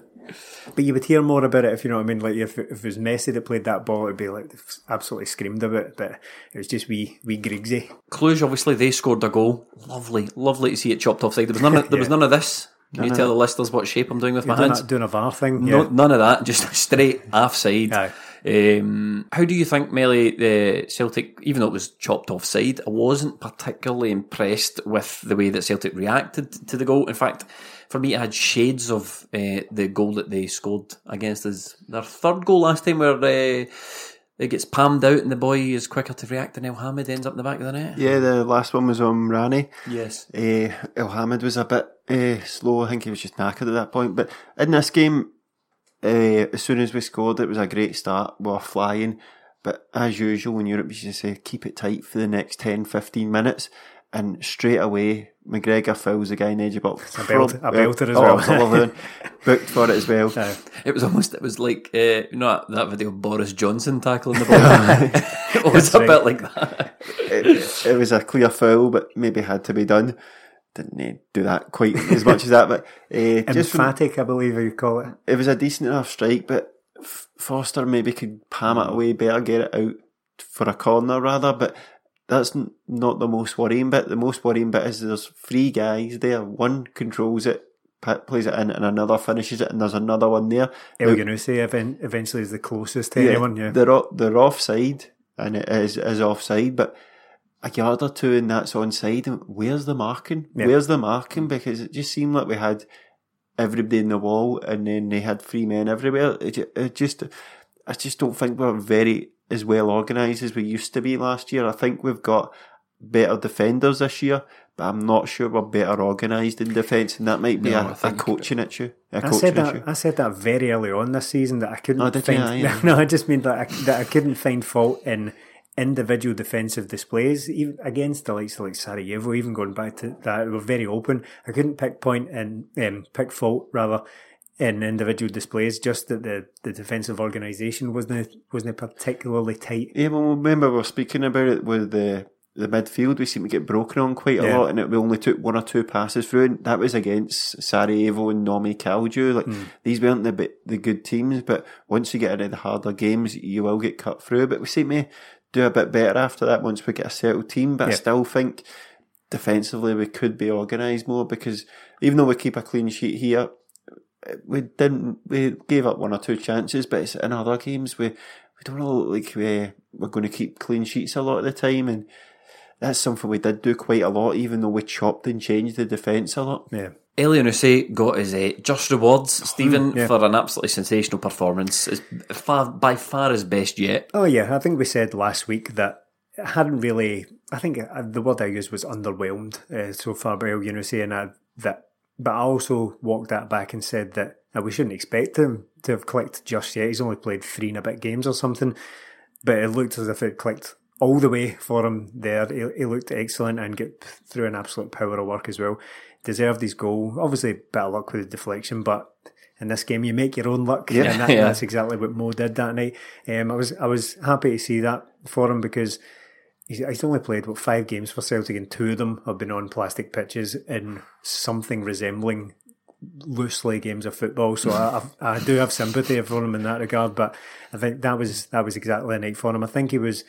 But you would hear more about it if you know what I mean. Like if, if it was Messi that played that ball, it'd be like absolutely screamed about it. But it was just wee wee Griggsy. Cluj, obviously, they scored a goal. Lovely, lovely to see it chopped offside. There was none. Of, there was (laughs) none of this. Can you tell the listeners what shape I'm doing with my Doing, hands? that, doing a VAR thing. No, none of that. Just straight offside. Aye. Um, how do you think, Melly, the Celtic, even though it was chopped offside, I wasn't particularly impressed with the way that Celtic reacted to the goal. In fact, for me, it had shades of uh, the goal that they scored against us. Their third goal last time, where uh, it gets palmed out and the boy is quicker to react than Elhamed ends up in the back of the net. yeah, the last one was Omrani. Yes. Uh, Elhamed was a bit uh, slow. I think he was just knackered at that point. But in this game, uh, as soon as we scored, it was a great start. We were flying. But as usual, in Europe, you just say keep it tight for the next 10, 15 minutes. And straight away, McGregor fouls the guy in the edge of box. A belt- a belter as oh, well. it was a lovely one. Booked for it as well. Aye. It was almost, it was like, uh, you know, that, that video of Boris Johnson tackling the (laughs) ball. (laughs) it was a right. bit like that. it, it was a clear foul, but maybe had to be done. Didn't eh, do that quite as much as that, but uh, just from- Emphatic, I believe you call it. it was a decent enough strike, but F- Forster maybe could palm it away better, get it out for a corner rather. But that's not the most worrying bit. The most worrying bit is there's three guys there. One controls it, plays it in, and another finishes it, and there's another one there. Elyounoussi event, eventually is the closest to anyone. Yeah. They're, they're offside, and it is, is offside, but a yard or two and that's onside. And where's the marking? Yeah. Where's the marking? Because it just seemed like we had everybody in the wall and then they had three men everywhere. It, it just, I just don't think we're very as well organised as we used to be last year. I think we've got better defenders this year, but I'm not sure we're better organised in defence, and that might be No, a, a coaching issue. A I coaching said that. issue. I said that very early on this season that I couldn't Oh, did you? find. (laughs) Aye, yeah. No, I just mean that I, that I couldn't find fault in individual defensive displays, even against the likes of like Sarajevo. Even going back to that, were very open. I couldn't pick point and um, pick fault rather in individual displays. Just that the, the defensive organisation wasn't wasn't particularly tight. Yeah, well, remember we were speaking about it with the the midfield. We seem to get broken on quite a Yeah. lot, and it, we only took one or two passes through. And that was against Sarajevo and Nõmme Kalju. Like Hmm. these weren't the the good teams, but once you get into the harder games, you will get cut through. But we seem to do a bit better after that once we get a settled team. But I still think defensively we could be organised more because even though we keep a clean sheet here, we didn't. We gave up one or two chances, but it's in other games we we don't know like we we're going to keep clean sheets a lot of the time, and that's something we did do quite a lot, even though we chopped and changed the defence a lot. Yeah. Elyounoussi got his uh, just rewards, Stephen, yeah. for an absolutely sensational performance. It's far, by far his best yet. Oh yeah, I think we said last week that it hadn't really. I think uh, the word I used was underwhelmed uh, so far by Elyounoussi, and I, that. But I also walked that back and said that we shouldn't expect him to have clicked just yet. He's only played three and a bit games or something, but it looked as if it clicked all the way for him there. He, he looked excellent and get through an absolute power of work as well. Deserved his goal. Obviously, bit of luck with the deflection, but in this game you make your own luck, Yeah. and that, Yeah. that's exactly what Mo did that night. Um, I was I was happy to see that for him because he's, he's only played what five games for Celtic, and two of them have been on plastic pitches in something resembling loosely games of football, so I, I, I do have sympathy for him in that regard. But I think that was that was exactly a night for him. I think he was,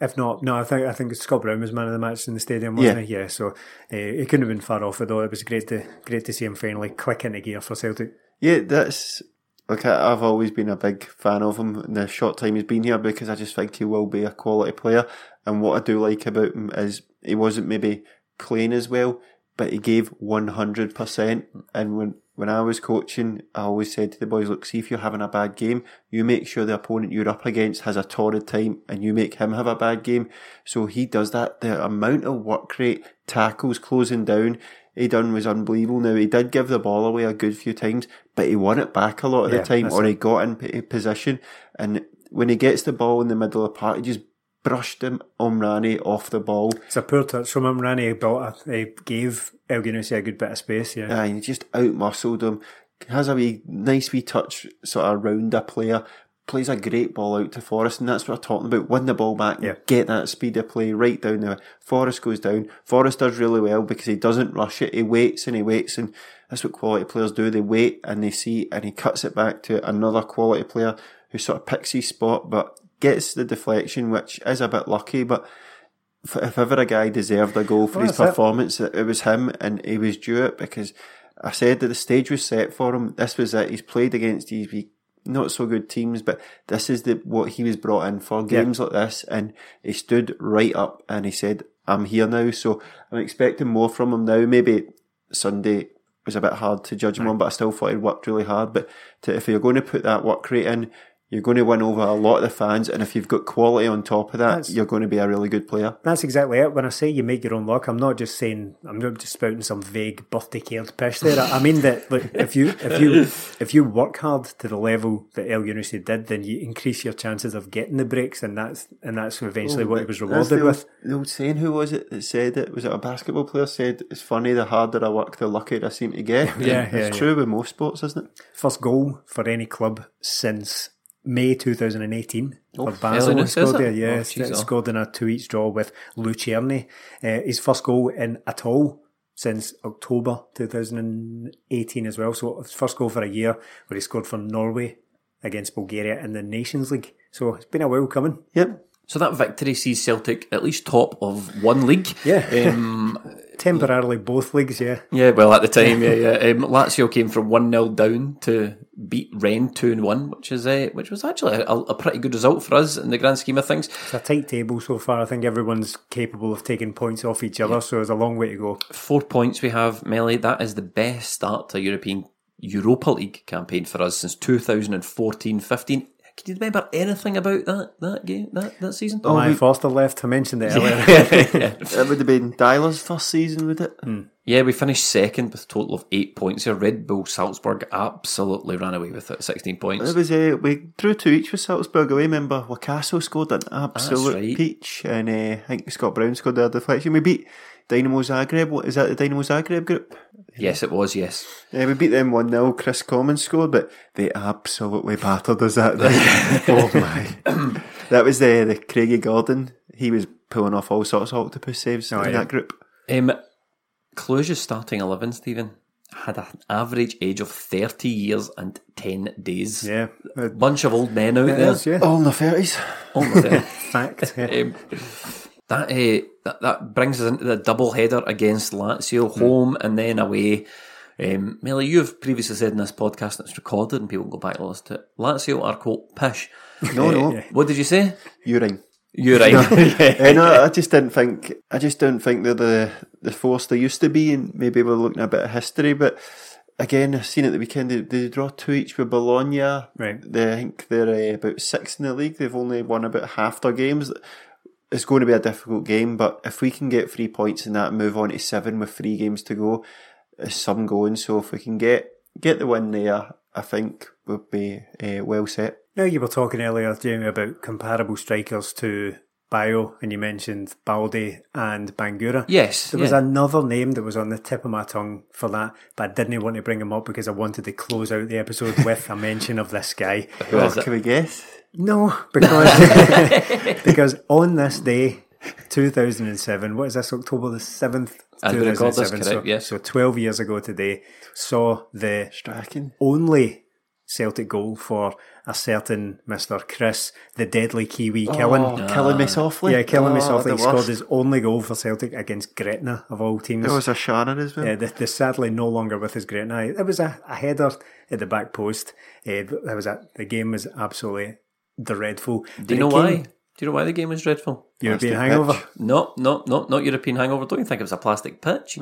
if not, no, I think I think Scott Brown was man of the match in the stadium, wasn't Yeah. he? Yeah. So uh, he couldn't have been far off it though. It was great to great to see him finally click into gear for Celtic. Yeah, that's like I- I've always been a big fan of him in the short time he's been here because I just think he will be a quality player. And what I do like about him is he wasn't maybe playing as well, but he gave one hundred percent. And when when I was coaching, I always said to the boys, "Look, see if you're having a bad game, you make sure the opponent you're up against has a torrid time, and you make him have a bad game." So he does that. The amount of work rate, tackles, closing down he done was unbelievable. Now he did give the ball away a good few times, but he won it back a lot of Yeah, the time, or he got in position. And when he gets the ball in the middle of the park, he just brushed him Omrani off the ball. It's a poor touch from him. Rani built he gave El a good bit of space. Yeah. And he just out muscled him. Has a wee nice wee touch sort of around a player. Plays a great ball out to Forrest, and that's what I'm talking about. Win the ball back, Yeah. get that speed of play right down there. Forrest goes down. Forrest does really well because he doesn't rush it. He waits and he waits, and that's what quality players do. They wait and they see, and he cuts it back to another quality player who sort of picks his spot, but gets the deflection, which is a bit lucky. But if ever a guy deserved a goal for Well, his performance, it it was him, and he was due it because I said that the stage was set for him. This was it. He's played against these not so good teams, but this is the what he was brought in for games like this, and he stood right up and he said, "I'm here now." So I'm expecting more from him now. Maybe Sunday was a bit hard to judge him on, but I still thought he worked really hard. But to, if you're going to put that work rate in, you're going to win over a lot of the fans, and if you've got quality on top of that, That's- you're going to be a really good player. That's exactly it. When I say you make your own luck, I'm not just saying I'm not just spouting some vague birthday cared pish there. I mean that like, if you if you if you work hard to the level that Elyounoussi did, then you increase your chances of getting the breaks, and that's and that's eventually oh, what he was rewarded the with. Old, the old saying, who was it that said it? Was it a basketball player said, it's funny, the harder I work, the luckier I seem to get. (laughs) Yeah, it's yeah, true with most sports, isn't it? First goal for any club since May 2018 for Basel. He scored it? there, Oh, yes. oh. scored in a two each draw with Lucerni. Uh, his first goal in at all since October 2018 as well. So his first goal for a year where he scored for Norway against Bulgaria in the Nations League. So it's been a while coming. Yep. So that victory sees Celtic at least top of one league. Yeah. Um, (laughs) Temporarily both leagues, yeah. yeah, well, at the time, yeah, yeah. Um, Lazio came from 1 0 down to beat Rennes 2 1, which is uh, which was actually a, a pretty good result for us in the grand scheme of things. It's a tight table so far. I think everyone's capable of taking points off each other, so there's a long way to go. Four points we have, Melly. That is the best start to European Europa League campaign for us since 2014 15. Can you remember anything about that that game that that season? Oh, my we- Forster left. I mentioned it earlier. (laughs) It (laughs) would have been Deila's first season, would it? Yeah, we finished second with a total of eight points here. Red Bull Salzburg absolutely ran away with it, 16 points. It was uh, we drew two each with Salzburg away. Remember, Wakaso scored an absolute right. peach, and uh, I think Scott Brown scored the deflection. We beat Dynamo Zagreb. What is that? The Dynamo Zagreb group? Yes, it was, yes. Yeah, we beat them one 0 Kris Commons scored, but they absolutely battered us that day. (laughs) oh my! that was the the Craigie Gordon. He was pulling off all sorts of octopus saves in yeah. that group. Um, Cluj's starting 11, Stephen, had an average age of 30 years and 10 days. yeah. Uh, Bunch of old men out It there. is, yeah. All in the thirties. Almost there. (laughs) Fact. yeah. Um, that, uh, that that brings us into the double header against Lazio, home and then away. Um, Melly, you've previously said in this podcast and it's recorded and people go back and listen to it. Lazio are quote pish. (laughs) No, no, What did you say? urine. You're right. Eh, no, I just didn't think. I just don't think they're the the force they used to be, and maybe we're looking at a bit of history. But again, I've seen it the weekend they, they draw two each with Bologna. Right. They, I think they're uh, about six in the league. They've only won about half their games. It's going to be a difficult game, but if we can get three points in that and move on to seven with three games to go, it's some going. So if we can get get the win there, I think we'll be uh, well set. Now you were talking earlier, Jamie, about comparable strikers to Bayo, and you mentioned Baldé and Bangura. Yes, There was another name that was on the tip of my tongue for that, but I didn't want to bring him up because I wanted to close out the episode (laughs) with a mention of this guy. Who is it? can we guess? No, (laughs) because because on this day 2007. What is this? October the 7th? As we 2007. correct, so, yes. so 12 years ago today, saw the Strachan. only Celtic goal for a certain Mr. Chris, the deadly Kiwi Killen. Oh, killing me softly. Yeah, killing me Oh, softly. the He scored his only goal for Celtic against Gretna, of all teams. There was a Shannon as well. Uh, the, the sadly no longer with his Gretna. It was a, a header at the back post. Uh, there was a, the game was absolutely dreadful. Do you know why? Do you know why the game was dreadful? European Plastic hangover. pitch. No, no, no, not European hangover. Don't you think it was a plastic pitch?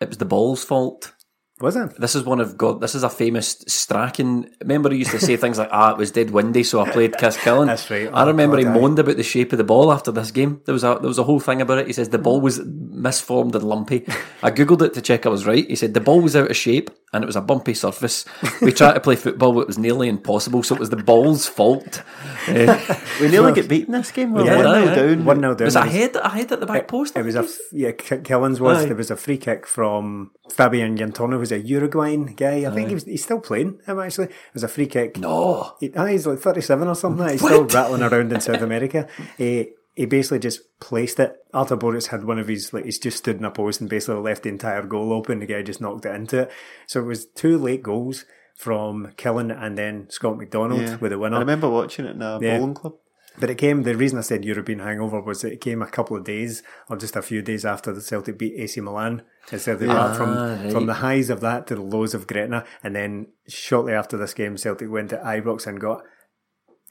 It was the ball's fault. Was it? This is one of God. This is a famous Strachan. Remember, he used to say (laughs) things like, "Ah, it was dead windy, so I played Kiss Killen." That's right. I Oh, remember God, he moaned about the shape of the ball after this game. There was a there was a whole thing about it. He says the ball was misformed and lumpy. (laughs) I googled it to check I was right. He said the ball was out of shape and it was a bumpy surface. We tried to play football, but it was nearly impossible. So it was the ball's fault. Eh, (laughs) We nearly get beaten this game. We Yeah, one aye, nil down. One 0 down. was a head? A head at the back post. It was a f- yeah. K- Killens was Aye. there was a free kick from Fabian Yantorno, who's a Uruguayan guy. I think he was, he's still playing him actually. It was a free kick. no. He, ah, he's like 37 or something. He's (laughs) still rattling around in South America. He, he basically just placed it. Artur Boruc had one of his, like, he's just stood in a post and basically left the entire goal open. The guy just knocked it into it. So it was two late goals from Killen and then Scott McDonald Yeah. with the winner. I remember watching it in a Yeah. bowling club. But it came, the reason I said European hangover was that it came a couple of days or just a few days after the Celtic beat AC Milan. And Celtic ah, went from, right. from the highs of that to the lows of Gretna. And then shortly after this game, Celtic went to Ibrox and got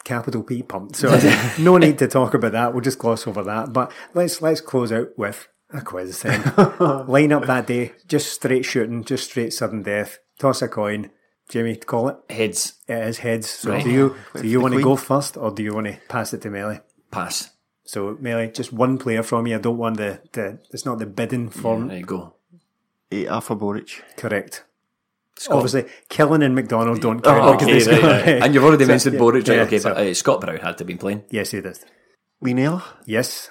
capital P pumped. So no need to talk about that. We'll just gloss over that. But let's, let's close out with a quiz then. (laughs) Line up that day, just straight shooting, just straight sudden death. Toss a coin. Jimmy, call it. Heads. It is heads. So Right. do you, do you want to go first or do you want to pass it to Melly? Pass. So Melly, just one player from you. I don't want the, the it's not the bidding form. There you go. Eight Artur Boruc. Correct. Scott. Obviously, Killen and McDonald don't count Oh, because okay, they right, scored. right. And you've already So, mentioned yeah, Boruc, right? yeah, okay, so- but uh, Scott Brown had to have been playing. yes, he did. Lee Naylor. Yes.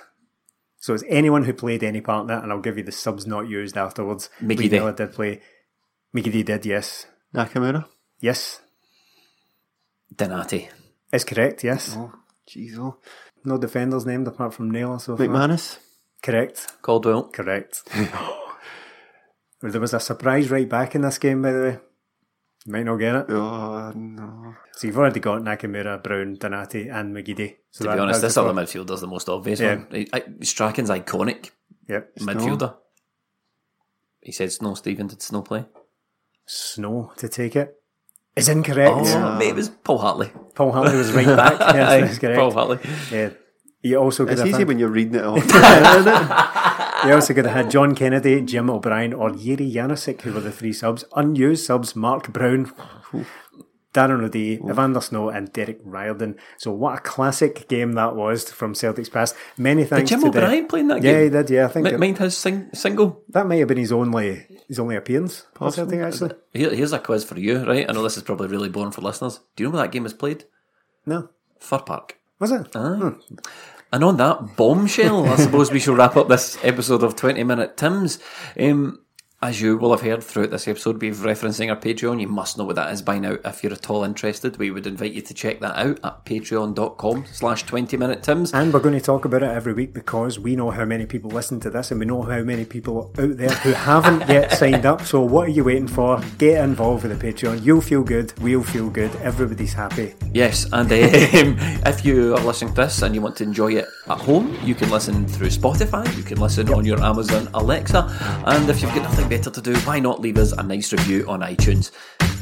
So it's anyone who played any part in that, and I'll give you the subs not used afterwards. Mickey Lee D. Miller did play. Mickey D did, yes. Nakamura. Yes. Donati. Is correct, yes. Oh, jeez. Oh. No defenders named apart from Naylor so far. McManus. Correct. Caldwell. Correct. (laughs) there was a surprise right back in this game, by the way. You might not get it. Oh, no. So you've already got Nakamura, Brown, Donati, and McGeady. So To that- be honest, this other four. midfielder's the most obvious Yeah. one. I, I, Strachan's iconic Yep. midfielder. He said Sno Stephen did Sno play. Sno to take it is incorrect. Oh, maybe it was Paul Hartley. Paul Hartley was right back. (laughs) Yes, that's correct. Paul Hartley. Yeah. You also could It's have easy had, when you're reading it all. (laughs) you also could have had John Kennedy, Jim O'Brien, or Jiri Jarosik, who were the three subs. Unused subs: Mark Brown, Darren O'Dea, Evander Sno, and Derek Riordan. So what a classic game that was from Celtic's past. Many Did thanks Jim to O'Brien the, play in that Yeah, game? Yeah, he did. Yeah, I think Mi- it- Mind his sing- single. that may have been his only his only appearance for Celtic. Actually, Here, here's a quiz for you, right? I know this is probably really boring for listeners. Do you know where that game was played? no, Fir Park. was it? And on that bombshell, I suppose we shall wrap up this episode of 20 Minute Tims. Um, as you will have heard throughout this episode, we're referencing our Patreon. You must know what that is by now. If you're at all interested, we would invite you to check that out at patreon.com slash 20 Minute Tims. And we're going to talk about it every week because we know how many people listen to this and we know how many people out there who haven't (laughs) yet signed up. So what are you waiting for? Get involved with the Patreon. You'll feel good. We'll feel good. Everybody's happy. Yes, and (laughs) um, if you are listening to this and you want to enjoy it at home, you can listen through Spotify, you can listen on your Amazon Alexa, and if you've got nothing better to do, why not leave us a nice review on iTunes?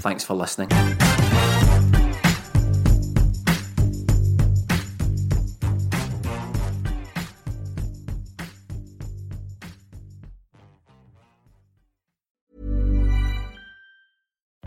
Thanks for listening.